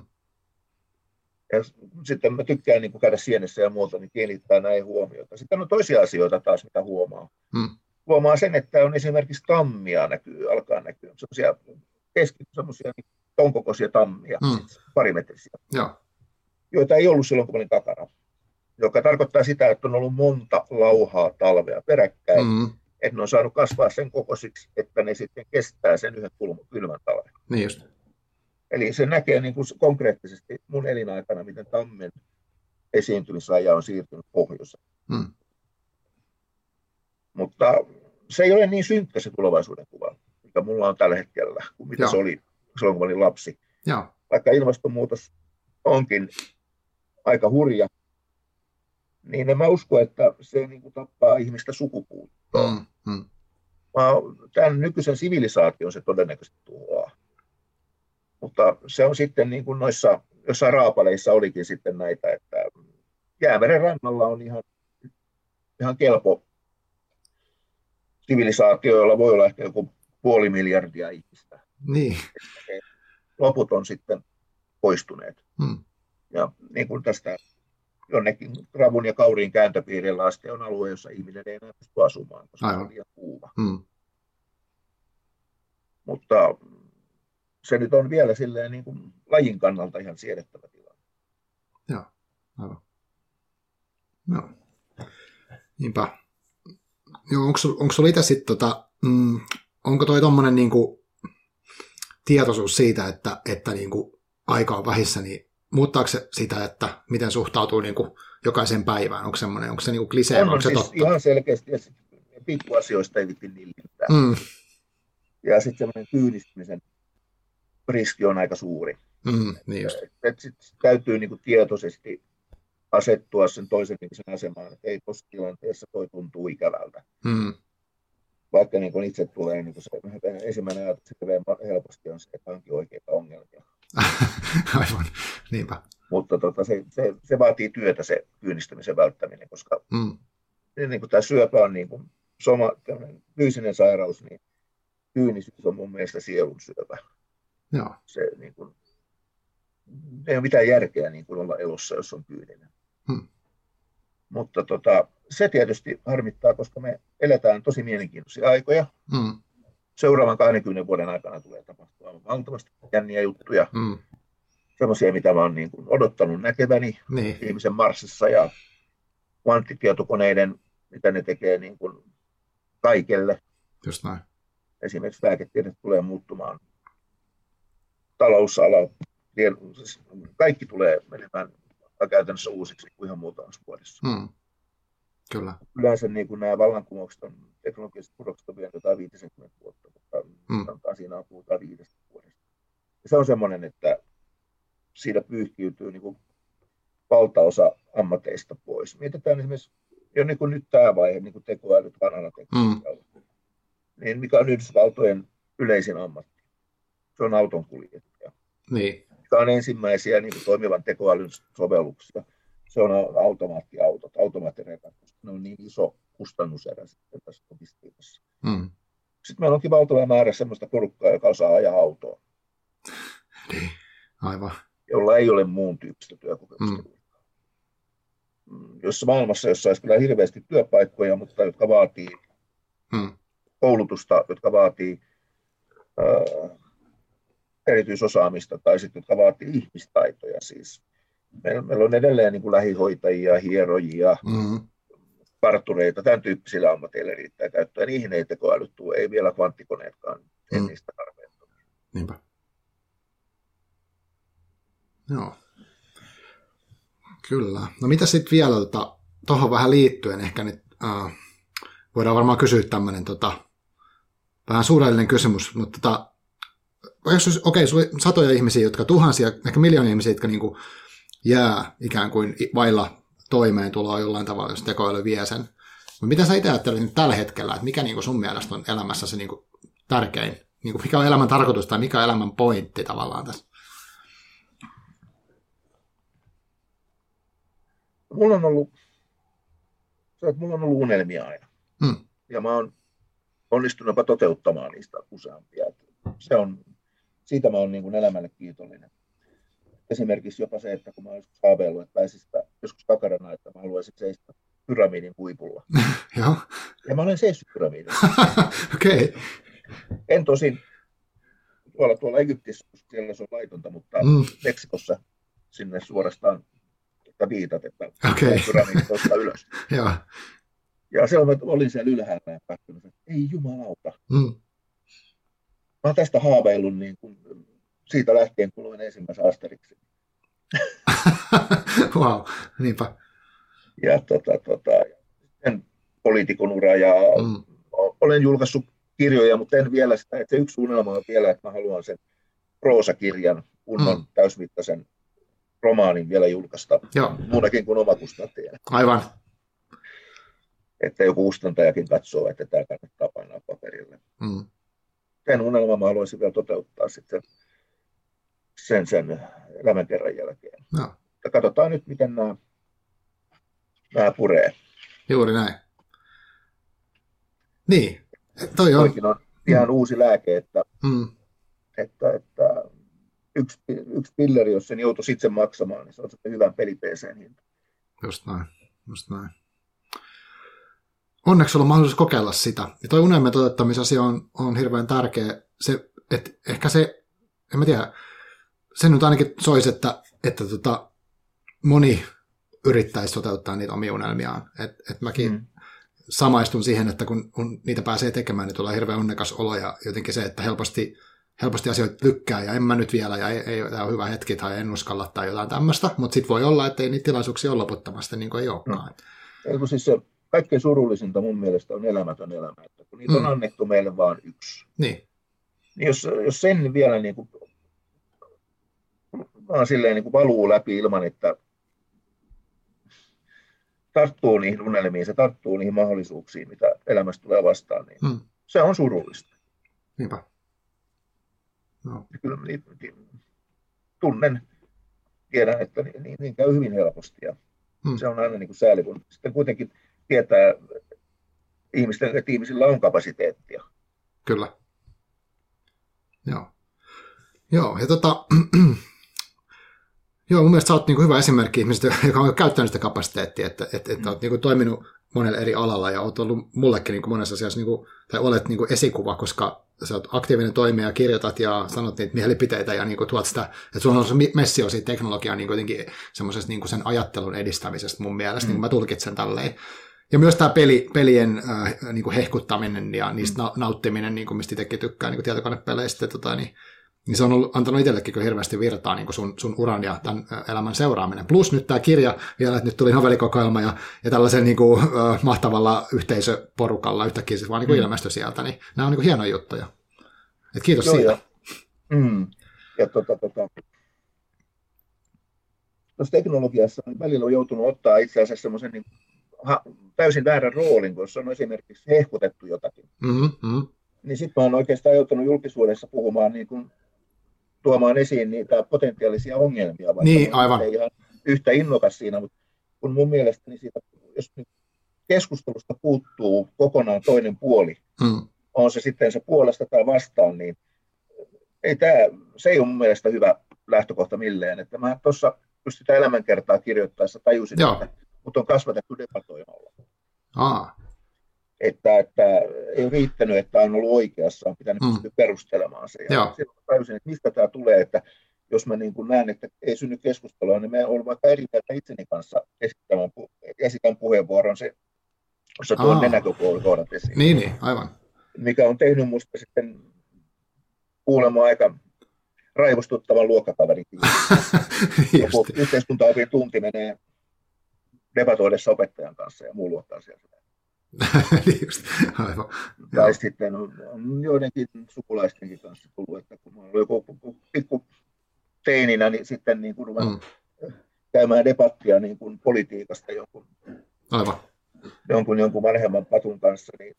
Ja sitten mä tykkään niin käydä sienessä ja muuta, niin kiinnittää näin huomiota. Sitten on toisia asioita taas, mitä huomaa. Hmm. Huomaa sen, että on esimerkiksi tammia näkyy, alkaa näkyä. Sellaisia keski, semmoisia niin tonkokoisia tammia, hmm. parimetrisiä, ja. joita ei ollut silloin, kun olin takana. Joka tarkoittaa sitä, että on ollut monta lauhaa talvea peräkkäin. Hmm että ne on saanut kasvaa sen kokoisiksi, että ne sitten kestää sen yhden kylmän talven. Niin just. Eli se näkee niin kuin konkreettisesti mun elinaikana, miten tammen esiintymisaja on siirtynyt pohjoiseen. Hmm. Mutta se ei ole niin synkkä se tulevaisuuden kuva, mikä mulla on tällä hetkellä, kuin mitä Joo. se oli silloin, kun olin lapsi. Joo. Vaikka ilmastonmuutos onkin aika hurja, niin en mä usko, että se niin kuin tappaa ihmistä sukupuuttoon. Mm, mm. Tämän nykyisen sivilisaation se todennäköisesti tuhoaa. Mutta se on sitten niin kuin noissa, jossain raapaleissa olikin sitten näitä, että jäämeren rannalla on ihan, ihan kelpo sivilisaatio, jolla voi olla ehkä joku puoli miljardia ihmistä. Niin. Loput on sitten poistuneet. Hmm. Ja niin kuin tästä jonnekin Ravun ja Kauriin kääntöpiirillä asti on alue, jossa ihminen ei enää pysty asumaan, koska Aivan. on liian kuuma. Hmm. Mutta se nyt on vielä silleen niin kuin lajin kannalta ihan siedettävä tilanne. Joo, aivan. No. Niinpä. Joo, onko, onko sulla itse sitten, tota, mm, onko toi tommonen niinku tietoisuus siitä, että, että niinku aika on vähissä, niin muuttaako se sitä, että miten suhtautuu niin kuin jokaisen päivään? Onko, semmoinen, onko se niin kuin klisee, on, onko se siis totta? Ihan selkeästi, ja pikkuasioista ei vitti nillittää. Mm. Ja sitten semmoinen kyynistymisen riski on aika suuri. Mm, niin just. Et, et sit täytyy niin kuin tietoisesti asettua sen toisen ihmisen asemaan, että ei tuossa tilanteessa toi tuntuu ikävältä. Mm. Vaikka niin kun itse tulee niin kun se ensimmäinen ajatus helposti on se, että onkin oikeita ongelmia. [LAUGHS] Aivan, niinpä. Mutta tota, se, se, se, vaatii työtä se kyynistymisen välttäminen, koska mm. niin kuin tämä syöpä on niin kuin soma, fyysinen sairaus, niin kyynisyys on mun mielestä sielun syöpä. Joo. Se, niin kuin, ei ole mitään järkeä niin kuin olla elossa, jos on kyyninen. Hmm. Mutta tota, se tietysti harmittaa, koska me eletään tosi mielenkiintoisia aikoja. Hmm seuraavan 20 vuoden aikana tulee tapahtua valtavasti jänniä juttuja. Mm. Semmoisia, mitä mä oon niin kuin odottanut näkeväni niin. ihmisen Marsissa ja kvanttitietokoneiden, mitä ne tekee niin kuin kaikelle. Just näin. Esimerkiksi lääketiede tulee muuttumaan. Talousala, siis kaikki tulee menemään käytännössä uusiksi kuin ihan muutamassa vuodessa. Mm. Kyllä. Yleensä niin kuin nämä vallankumoukset on teknologiset pudokset on vielä jotain 50 vuotta, mutta mm. sanotaan siinä puhutaan viidestä vuodesta. Ja se on semmoinen, että siinä pyyhkiytyy niin kuin valtaosa ammateista pois. Mietitään esimerkiksi jo niin kuin nyt tämä vaihe, niin kuin tekoälyt, vanhana tekoälyt, mm. niin mikä on Yhdysvaltojen yleisin ammatti? Se on auton kuljettaja. Niin. Mikä on ensimmäisiä niin kuin toimivan tekoälyn sovelluksia? Se on automaattiautot, automaattirekat, koska ne on niin iso kustannuserä sitten tässä logistiikassa. Mm. Sitten meillä onkin valtava määrä sellaista porukkaa, joka osaa ajaa autoa. Niin, aivan. Jolla ei ole muun tyyppistä työkokemusta. Mm. mm jossa maailmassa, jossa olisi kyllä hirveästi työpaikkoja, mutta jotka vaatii mm. koulutusta, jotka vaatii ää, erityisosaamista tai sitten jotka vaatii ihmistaitoja siis. Meillä, meillä on edelleen niin kuin lähihoitajia, hierojia, mm partureita, tämän tyyppisillä ammateilla riittää käyttöä. Niihin ei tekoälyt tule, ei vielä kvanttikoneetkaan, mm. niistä tarpeettomia. Niinpä. Joo. Kyllä. No mitä sitten vielä tuohon tota, vähän liittyen ehkä nyt, äh, voidaan varmaan kysyä tämmöinen tota, vähän suurellinen kysymys, mutta tota, okei, okay, sulla on satoja ihmisiä, jotka tuhansia, ehkä miljoonia ihmisiä, jotka niin kuin jää ikään kuin vailla toimeentuloa jollain tavalla, jos tekoäly vie sen. Mutta mitä sä itse ajattelet nyt tällä hetkellä, että mikä niin kuin sun mielestä on elämässä se niin kuin tärkein, niin kuin mikä on elämän tarkoitus tai mikä on elämän pointti tavallaan tässä? Mulla on ollut, että mulla on ollut unelmia aina. Hmm. Ja mä oon onnistunut jopa toteuttamaan niistä useampia. Se on, siitä mä oon niin kuin elämälle kiitollinen. Esimerkiksi jopa se, että kun mä olisin haaveillut, että pääsisin joskus takarana, että mä haluaisin seistä pyramidin huipulla. [LAUGHS] Joo. Ja mä olen seissyt pyramidin. [LAUGHS] Okei. Okay. En tosin tuolla, tuolla Egyptissä, siellä se on laitonta, mutta mm. Meksikossa sinne suorastaan että viitat, että okay. pyramidi tuosta ylös. Joo. Ja se on, olin siellä ylhäällä ja katsonut, että ei jumalauta. Mm. Mä oon tästä haaveillut niin kuin siitä lähtien, kun luin ensimmäisen Asterixin. [LAUGHS] wow, niinpä. Ja tota, tota, en poliitikon ura ja mm. olen julkaissut kirjoja, mutta en vielä sitä, että se yksi unelma on vielä, että mä haluan sen proosakirjan, kunnon mm. täysmittaisen romaanin vielä julkaista, Joo. muunakin kuin omakustantajana. Aivan. Että joku kustantajakin katsoo, että tämä kannattaa painaa paperille. Mm. Sen unelman mä haluaisin vielä toteuttaa sitten sen, sen elämänkerran jälkeen. No. Ja katsotaan nyt, miten nämä, nämä puree. Juuri näin. Niin, toi on. Toikin on ihan mm. uusi lääke, että, mm. että, että yksi, yksi pilleri, jos sen joutuisi itse maksamaan, niin se on sitten hyvän pelipc hinta. Just näin, just näin. Onneksi on mahdollisuus kokeilla sitä. Ja toi unelmien toteuttamisasia on, on hirveän tärkeä. Se, että ehkä se, en mä tiedä, sen nyt ainakin soisi, että, että tota, moni yrittäisi toteuttaa niitä omia unelmiaan. Et, et mäkin mm. samaistun siihen, että kun, kun niitä pääsee tekemään, niin tulee hirveän onnekas olo ja jotenkin se, että helposti, helposti asioita lykkää ja en mä nyt vielä ja ei, ei tämä on hyvä hetki tai en uskalla tai jotain tämmöistä, mutta sitten voi olla, että ei niitä tilaisuuksia ole loputtomasti niin kuin ei olekaan. Mm. siis se kaikkein surullisinta mun mielestä on elämätön elämä, että kun niitä mm. on annettu meille vain yksi. Niin. niin jos, jos sen vielä niin kuin vaan silleen niin kuin valuu läpi ilman, että tarttuu niihin unelmiin, se tarttuu niihin mahdollisuuksiin, mitä elämästä tulee vastaan, niin hmm. se on surullista. Niinpä. No. Kyllä niin, niin, tunnen, tiedän, että niin, niin, niin käy hyvin helposti ja hmm. se on aina niin kuin sääli, kun sitten kuitenkin tietää ihmisten, että ihmisillä on kapasiteettia. Kyllä. Joo. Joo, ja tota, [CLEARS THROAT] Joo, mun mielestä sä oot niin kuin hyvä esimerkki ihmisestä, [LAUGHS] joka on käyttänyt sitä kapasiteettia, että, että, että oot niin kuin toiminut monella eri alalla ja oot ollut mullekin niin kuin monessa asiassa, niin kuin, tai olet niin kuin esikuva, koska sä oot aktiivinen toimija, kirjoitat ja sanot niitä mielipiteitä ja niin kuin tuot sitä, että sulla on se messio siitä teknologiaa niin semmoisesta niin kuin sen ajattelun edistämisestä mun mielestä, mm. niin kuin mä tulkitsen tälleen. Ja myös tämä peli, pelien äh, niin kuin hehkuttaminen ja niistä mm. nauttiminen, niin kuin mistä itsekin tykkää niin kuin tietokonepeleistä, tota, niin niin se on ollut, antanut itsellekin kyllä hirveästi virtaa niin sun, sun uran ja tämän elämän seuraaminen. Plus nyt tämä kirja vielä, että nyt tuli novellikokoelma ja, ja tällaisen niin kuin, uh, mahtavalla yhteisöporukalla yhtäkkiä se vaan niin kuin mm. ilmestyi sieltä, niin nämä on niin kuin hienoja juttuja. Et kiitos Joo, siitä. Ja, mm. ja tota, tota, tuossa teknologiassa niin välillä on joutunut ottaa itse asiassa semmoisen niin, ha, täysin väärän roolin, kun on esimerkiksi hehkutettu jotakin. Mm-hmm. Niin sitten mä oon oikeastaan joutunut julkisuudessa puhumaan niin kuin tuomaan esiin niitä potentiaalisia ongelmia, vaikka niin, aivan. ei ihan yhtä innokas siinä, mutta kun mun mielestäni siitä, jos nyt keskustelusta puuttuu kokonaan toinen puoli, hmm. on se sitten se puolesta tai vastaan, niin ei tämä, se ei ole mun mielestä hyvä lähtökohta millään. Että mä tuossa just sitä elämänkertaa kirjoittaessa tajusin, Joo. että mut on kasvatettu debatoimalla. Aa että, että ei ole riittänyt, että on ollut oikeassa, on pitänyt mm. pystyä perustelemaan se. Ja silloin tajusin, että mistä tämä tulee, että jos mä niin kuin näen, että ei synny keskustelua, niin mä olen vaikka eri mieltä itseni kanssa esittämään, esitän puheenvuoron. Se jossa tuon ne näkökohdat esiin. Niin, niin, aivan. Mikä on tehnyt minusta sitten kuulemma aika raivostuttavan luokkakaverin. [LAUGHS] Yhteiskuntaopin tunti menee debatoidessa opettajan kanssa ja muu luottaa sieltä. [LAUGHS] Niin just, aivan. Tai sitten on, on joidenkin sukulaistenkin kanssa tullut, että kun on joku pikku teininä, niin sitten niin kuin mm. käymään debattia niin kuin politiikasta jonkun, aivan. jonkun, jonkun vanhemman patun kanssa, niin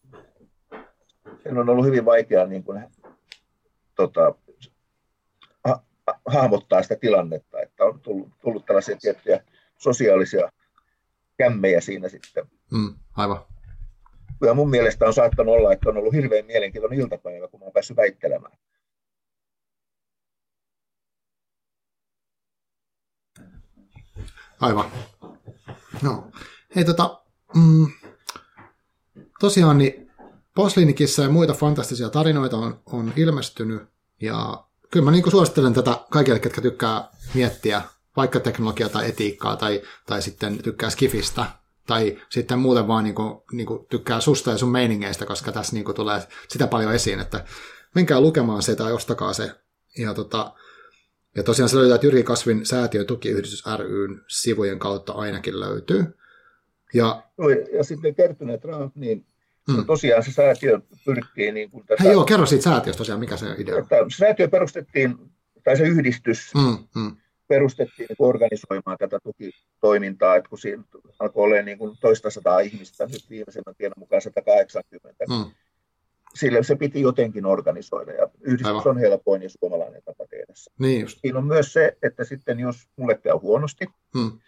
sen on ollut hyvin vaikea niin kuin, tota, ha, hahmottaa sitä tilannetta, että on tullut, tullut tällaisia tiettyjä sosiaalisia kämmejä siinä sitten. Mm, aivan. Ja mun mielestä on saattanut olla, että on ollut hirveän mielenkiintoinen iltapäivä, kun mä oon päässyt väittelemään. Aivan. No. Hei tota, mm, tosiaan niin Poslinikissa ja muita fantastisia tarinoita on, on ilmestynyt, ja kyllä mä niin suosittelen tätä kaikille, ketkä tykkää miettiä vaikka teknologiaa tai etiikkaa, tai, tai sitten tykkää skifistä, tai sitten muuten vaan niin kuin, niin kuin tykkää susta ja sun meiningeistä, koska tässä niin kuin tulee sitä paljon esiin, että menkää lukemaan se tai ostakaa se. Ja, tota, ja tosiaan se löytää, että Jyrki Kasvin säätiö tukiyhdistys ryn sivujen kautta ainakin löytyy. Ja, ja sitten kertyneet rahat, niin Mm. tosiaan se säätiö pyrkii... Niin kuin tätä, Hei joo, kerro siitä säätiöstä tosiaan, mikä se idea on. Säätiö perustettiin, tai se yhdistys mm, mm. Perustettiin niin organisoimaan tätä tukitoimintaa, että kun siinä alkoi olla niin kuin toista sataa ihmistä, nyt viimeisemmän tiedon mukaan 180, mm. sille se piti jotenkin organisoida, ja yhdistys Aivan. on helpoin ja suomalainen tapa tehdä se. Niin just. Siinä on myös se, että sitten jos mulle käy huonosti, mm.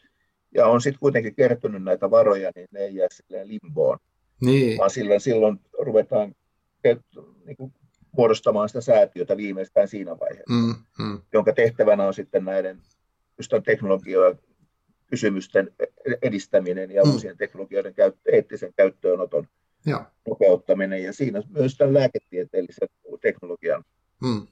ja on sitten kuitenkin kertynyt näitä varoja, niin ne ei jää silleen limboon niin. vaan silloin, silloin ruvetaan niin kuin, muodostamaan sitä säätiötä viimeistään siinä vaiheessa, mm, mm. jonka tehtävänä on sitten näiden teknologioiden kysymysten edistäminen ja mm. uusien teknologioiden käyttö, eettisen käyttöönoton ja. nopeuttaminen ja siinä myös tämän lääketieteellisen teknologian, mm.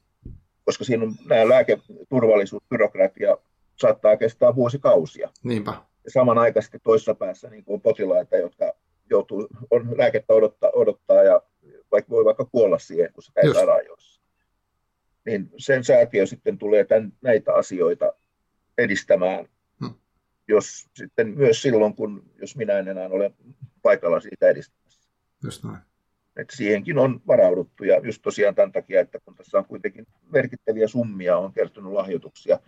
koska siinä on nämä lääketurvallisuus, byrokratia saattaa kestää vuosikausia. Niinpä. Ja samanaikaisesti toisessa päässä niin on potilaita, jotka joutuu, on lääkettä odottaa, odottaa ja vaikka voi vaikka kuolla siihen, kun se käy ajoissa. Niin sen säätiö sitten tulee tämän, näitä asioita edistämään, hmm. jos sitten myös silloin, kun jos minä en enää ole paikalla siitä edistämässä. Just näin. Että siihenkin on varauduttu ja just tosiaan tämän takia, että kun tässä on kuitenkin merkittäviä summia, on kertynyt lahjoituksia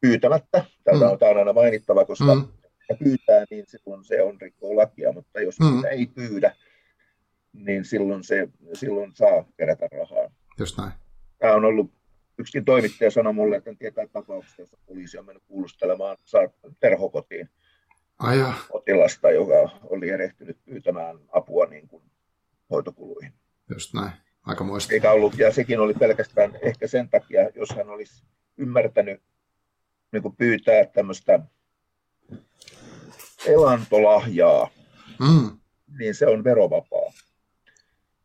pyytämättä. Tällä mm. on, tämä aina mainittava, koska mm ja pyytää, niin silloin se on rikkoo lakia, mutta jos mm. sitä ei pyydä, niin silloin, se, silloin saa kerätä rahaa. Just näin. Tämä on ollut, yksi toimittaja sanoi mulle, että tietää tapauksesta, jossa poliisi on mennyt kuulustelemaan terhokotiin Ai potilasta, joka oli erehtynyt pyytämään apua niin kuin hoitokuluihin. Just näin. Aika muista. Eikä ollut, ja sekin oli pelkästään ehkä sen takia, jos hän olisi ymmärtänyt niin kuin pyytää tämmöistä elantolahjaa, mm. niin se on verovapaa.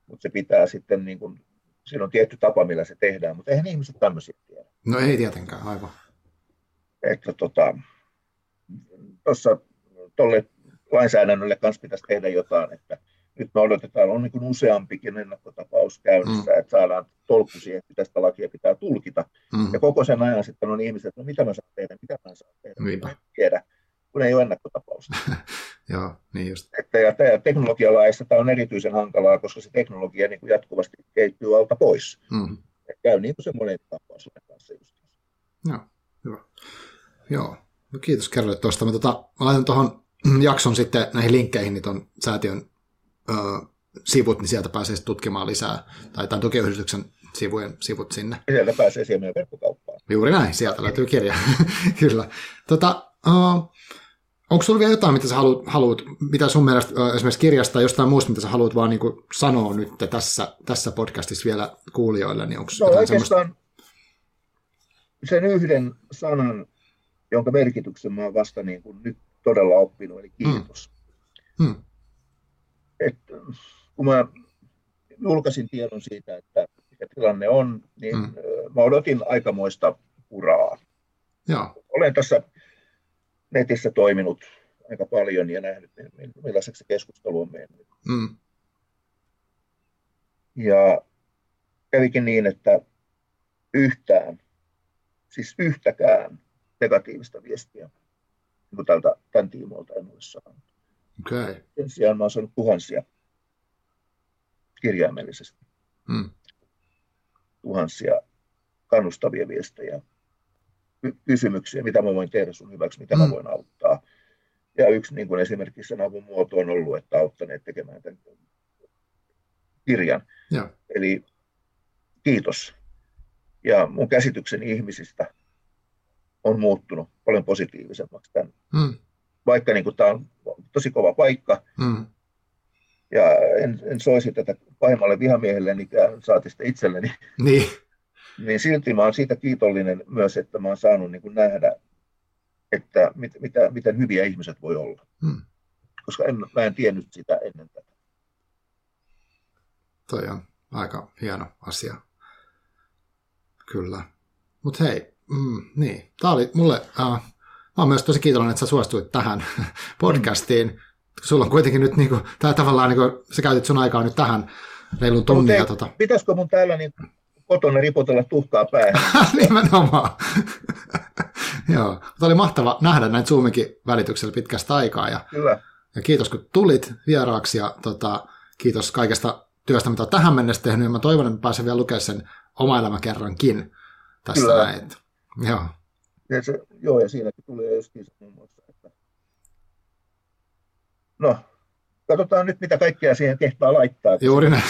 Mutta se pitää sitten, niin kuin, siinä on tietty tapa, millä se tehdään, mutta eihän ihmiset tämmöisiä tiedä. No ei tietenkään, aivan. Että tota, tuossa tuolle lainsäädännölle kanssa pitäisi tehdä jotain, että nyt me odotetaan, on niin kuin useampikin ennakkotapaus käynnissä, mm. että saadaan tolkku siihen, että tästä lakia pitää tulkita. Mm. Ja koko sen ajan sitten on ihmiset, että no mitä mä saan tehdä, mitä mä saan tehdä, Niinpä. en tiedä kun ei ole ennakkotapausta. [LAUGHS] Joo, niin just. Että, ja tämä teknologialaissa tämä on erityisen hankalaa, koska se teknologia niin kuin jatkuvasti kehittyy alta pois. Mm. Ja käy niin kuin se monen tapaus kanssa just. Joo, hyvä. Joo, no kiitos kerrolle tuosta. Mä, tota, mä laitan tuohon [CLEARS THROAT] jakson sitten näihin linkkeihin, niin tuon säätiön ö, sivut, niin sieltä pääsee tutkimaan lisää, tai tämän tukiyhdistyksen sivujen sivut sinne. Sieltä pääsee siihen verkkokauppaan. Juuri näin, sieltä löytyy kirja. [LAUGHS] Kyllä. Tota, uh, Onko sinulla vielä jotain, mitä sä haluat, haluat mitä sun mielestä esimerkiksi kirjasta tai jostain muusta, mitä sä haluat vaan niin sanoa nyt tässä, tässä podcastissa vielä kuulijoille? Niin onko no oikeastaan semmoista... sen yhden sanan, jonka merkityksen mä oon vasta niin kuin nyt todella oppinut, eli kiitos. Hmm. Hmm. Et, kun mä julkaisin tiedon siitä, että mikä tilanne on, niin hmm. mä odotin aikamoista uraa. Ja. Olen tässä netissä toiminut aika paljon ja nähnyt, millaiseksi se keskustelu on mennyt. Mm. Ja kävikin niin, että yhtään, siis yhtäkään negatiivista viestiä niin tältä, tämän tiimoilta en ole saanut. Okay. Sen sijaan mä olen saanut tuhansia kirjaimellisesti. Mm. Tuhansia kannustavia viestejä, kysymyksiä, mitä mä voin tehdä sun hyväksi, mitä mm. mä voin auttaa. Ja yksi niin kuin esimerkiksi sen avun muoto on ollut, että auttaneet tekemään tämän kirjan. Ja. Eli kiitos. Ja mun käsitykseni ihmisistä on muuttunut paljon positiivisemmaksi tämän. Mm. Vaikka niin tämä on tosi kova paikka, mm. ja en, en soisi tätä pahimmalle vihamiehelle, niin saati sitten itselleni. Niin. Niin silti mä olen siitä kiitollinen myös, että mä olen saanut niin kuin nähdä, että mit, mitä, miten hyviä ihmiset voi olla. Mm. Koska en, mä en tiennyt sitä ennen tätä. Toi on aika hieno asia. Kyllä. Mutta hei, mm, niin. Tämä oli mulle, äh, mä oon myös tosi kiitollinen, että sä suostuit tähän [LAUGHS] podcastiin. Sulla on kuitenkin nyt, niin kuin, tää tavallaan, niin kuin, sä käytit sun aikaa nyt tähän reilun tunnin. No, tota... Pitäisikö mun täällä niin kotona ripotella tuhkaa päähän? [LAUGHS] Nimenomaan. [LAUGHS] Joo, Tämä oli mahtava nähdä näin Zoomikin välityksellä pitkästä aikaa. Ja, Kyllä. ja kiitos kun tulit vieraaksi ja tota, kiitos kaikesta työstä, mitä olet tähän mennessä tehnyt. Ja mä toivon, että pääsen vielä lukemaan sen oma elämä kerrankin tässä Kyllä. näin. Joo. Ja se, joo, ja siinäkin tuli justiin se muun muassa, että no, katsotaan nyt, mitä kaikkea siihen kehtaa laittaa. Juuri näin.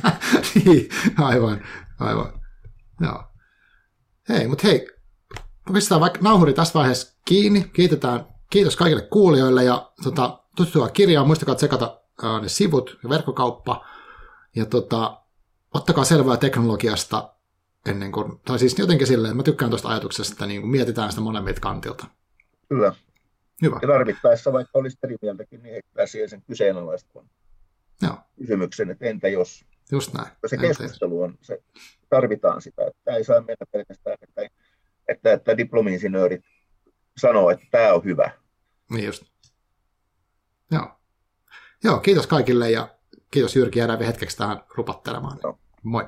[LAUGHS] niin, aivan, aivan. Joo. Hei, mutta hei, pistetään vaikka nauhuri tässä vaiheessa kiinni. Kiitetään, kiitos kaikille kuulijoille ja tota, tutustua kirjaan. Muistakaa tsekata ää, ne sivut ja verkkokauppa. Ja tota, ottakaa selvää teknologiasta ennen kuin, tai siis jotenkin silleen, mä tykkään tuosta ajatuksesta, että niin kuin mietitään sitä molemmilta kantilta. Kyllä. Hyvä. Ja tarvittaessa, vaikka olisi eri mieltäkin, niin heittää siihen sen kyseenalaistavan Joo. kysymyksen, että entä jos? Just näin. Se keskustelu on, se, tarvitaan sitä, että ei saa mennä pelkästään, että, että, että diplomi-insinöörit sanoo, että tämä on hyvä. Niin just. Joo. Joo, kiitos kaikille ja kiitos Jyrki, jäädään hetkeksi tähän rupattelemaan. Joo. Moi.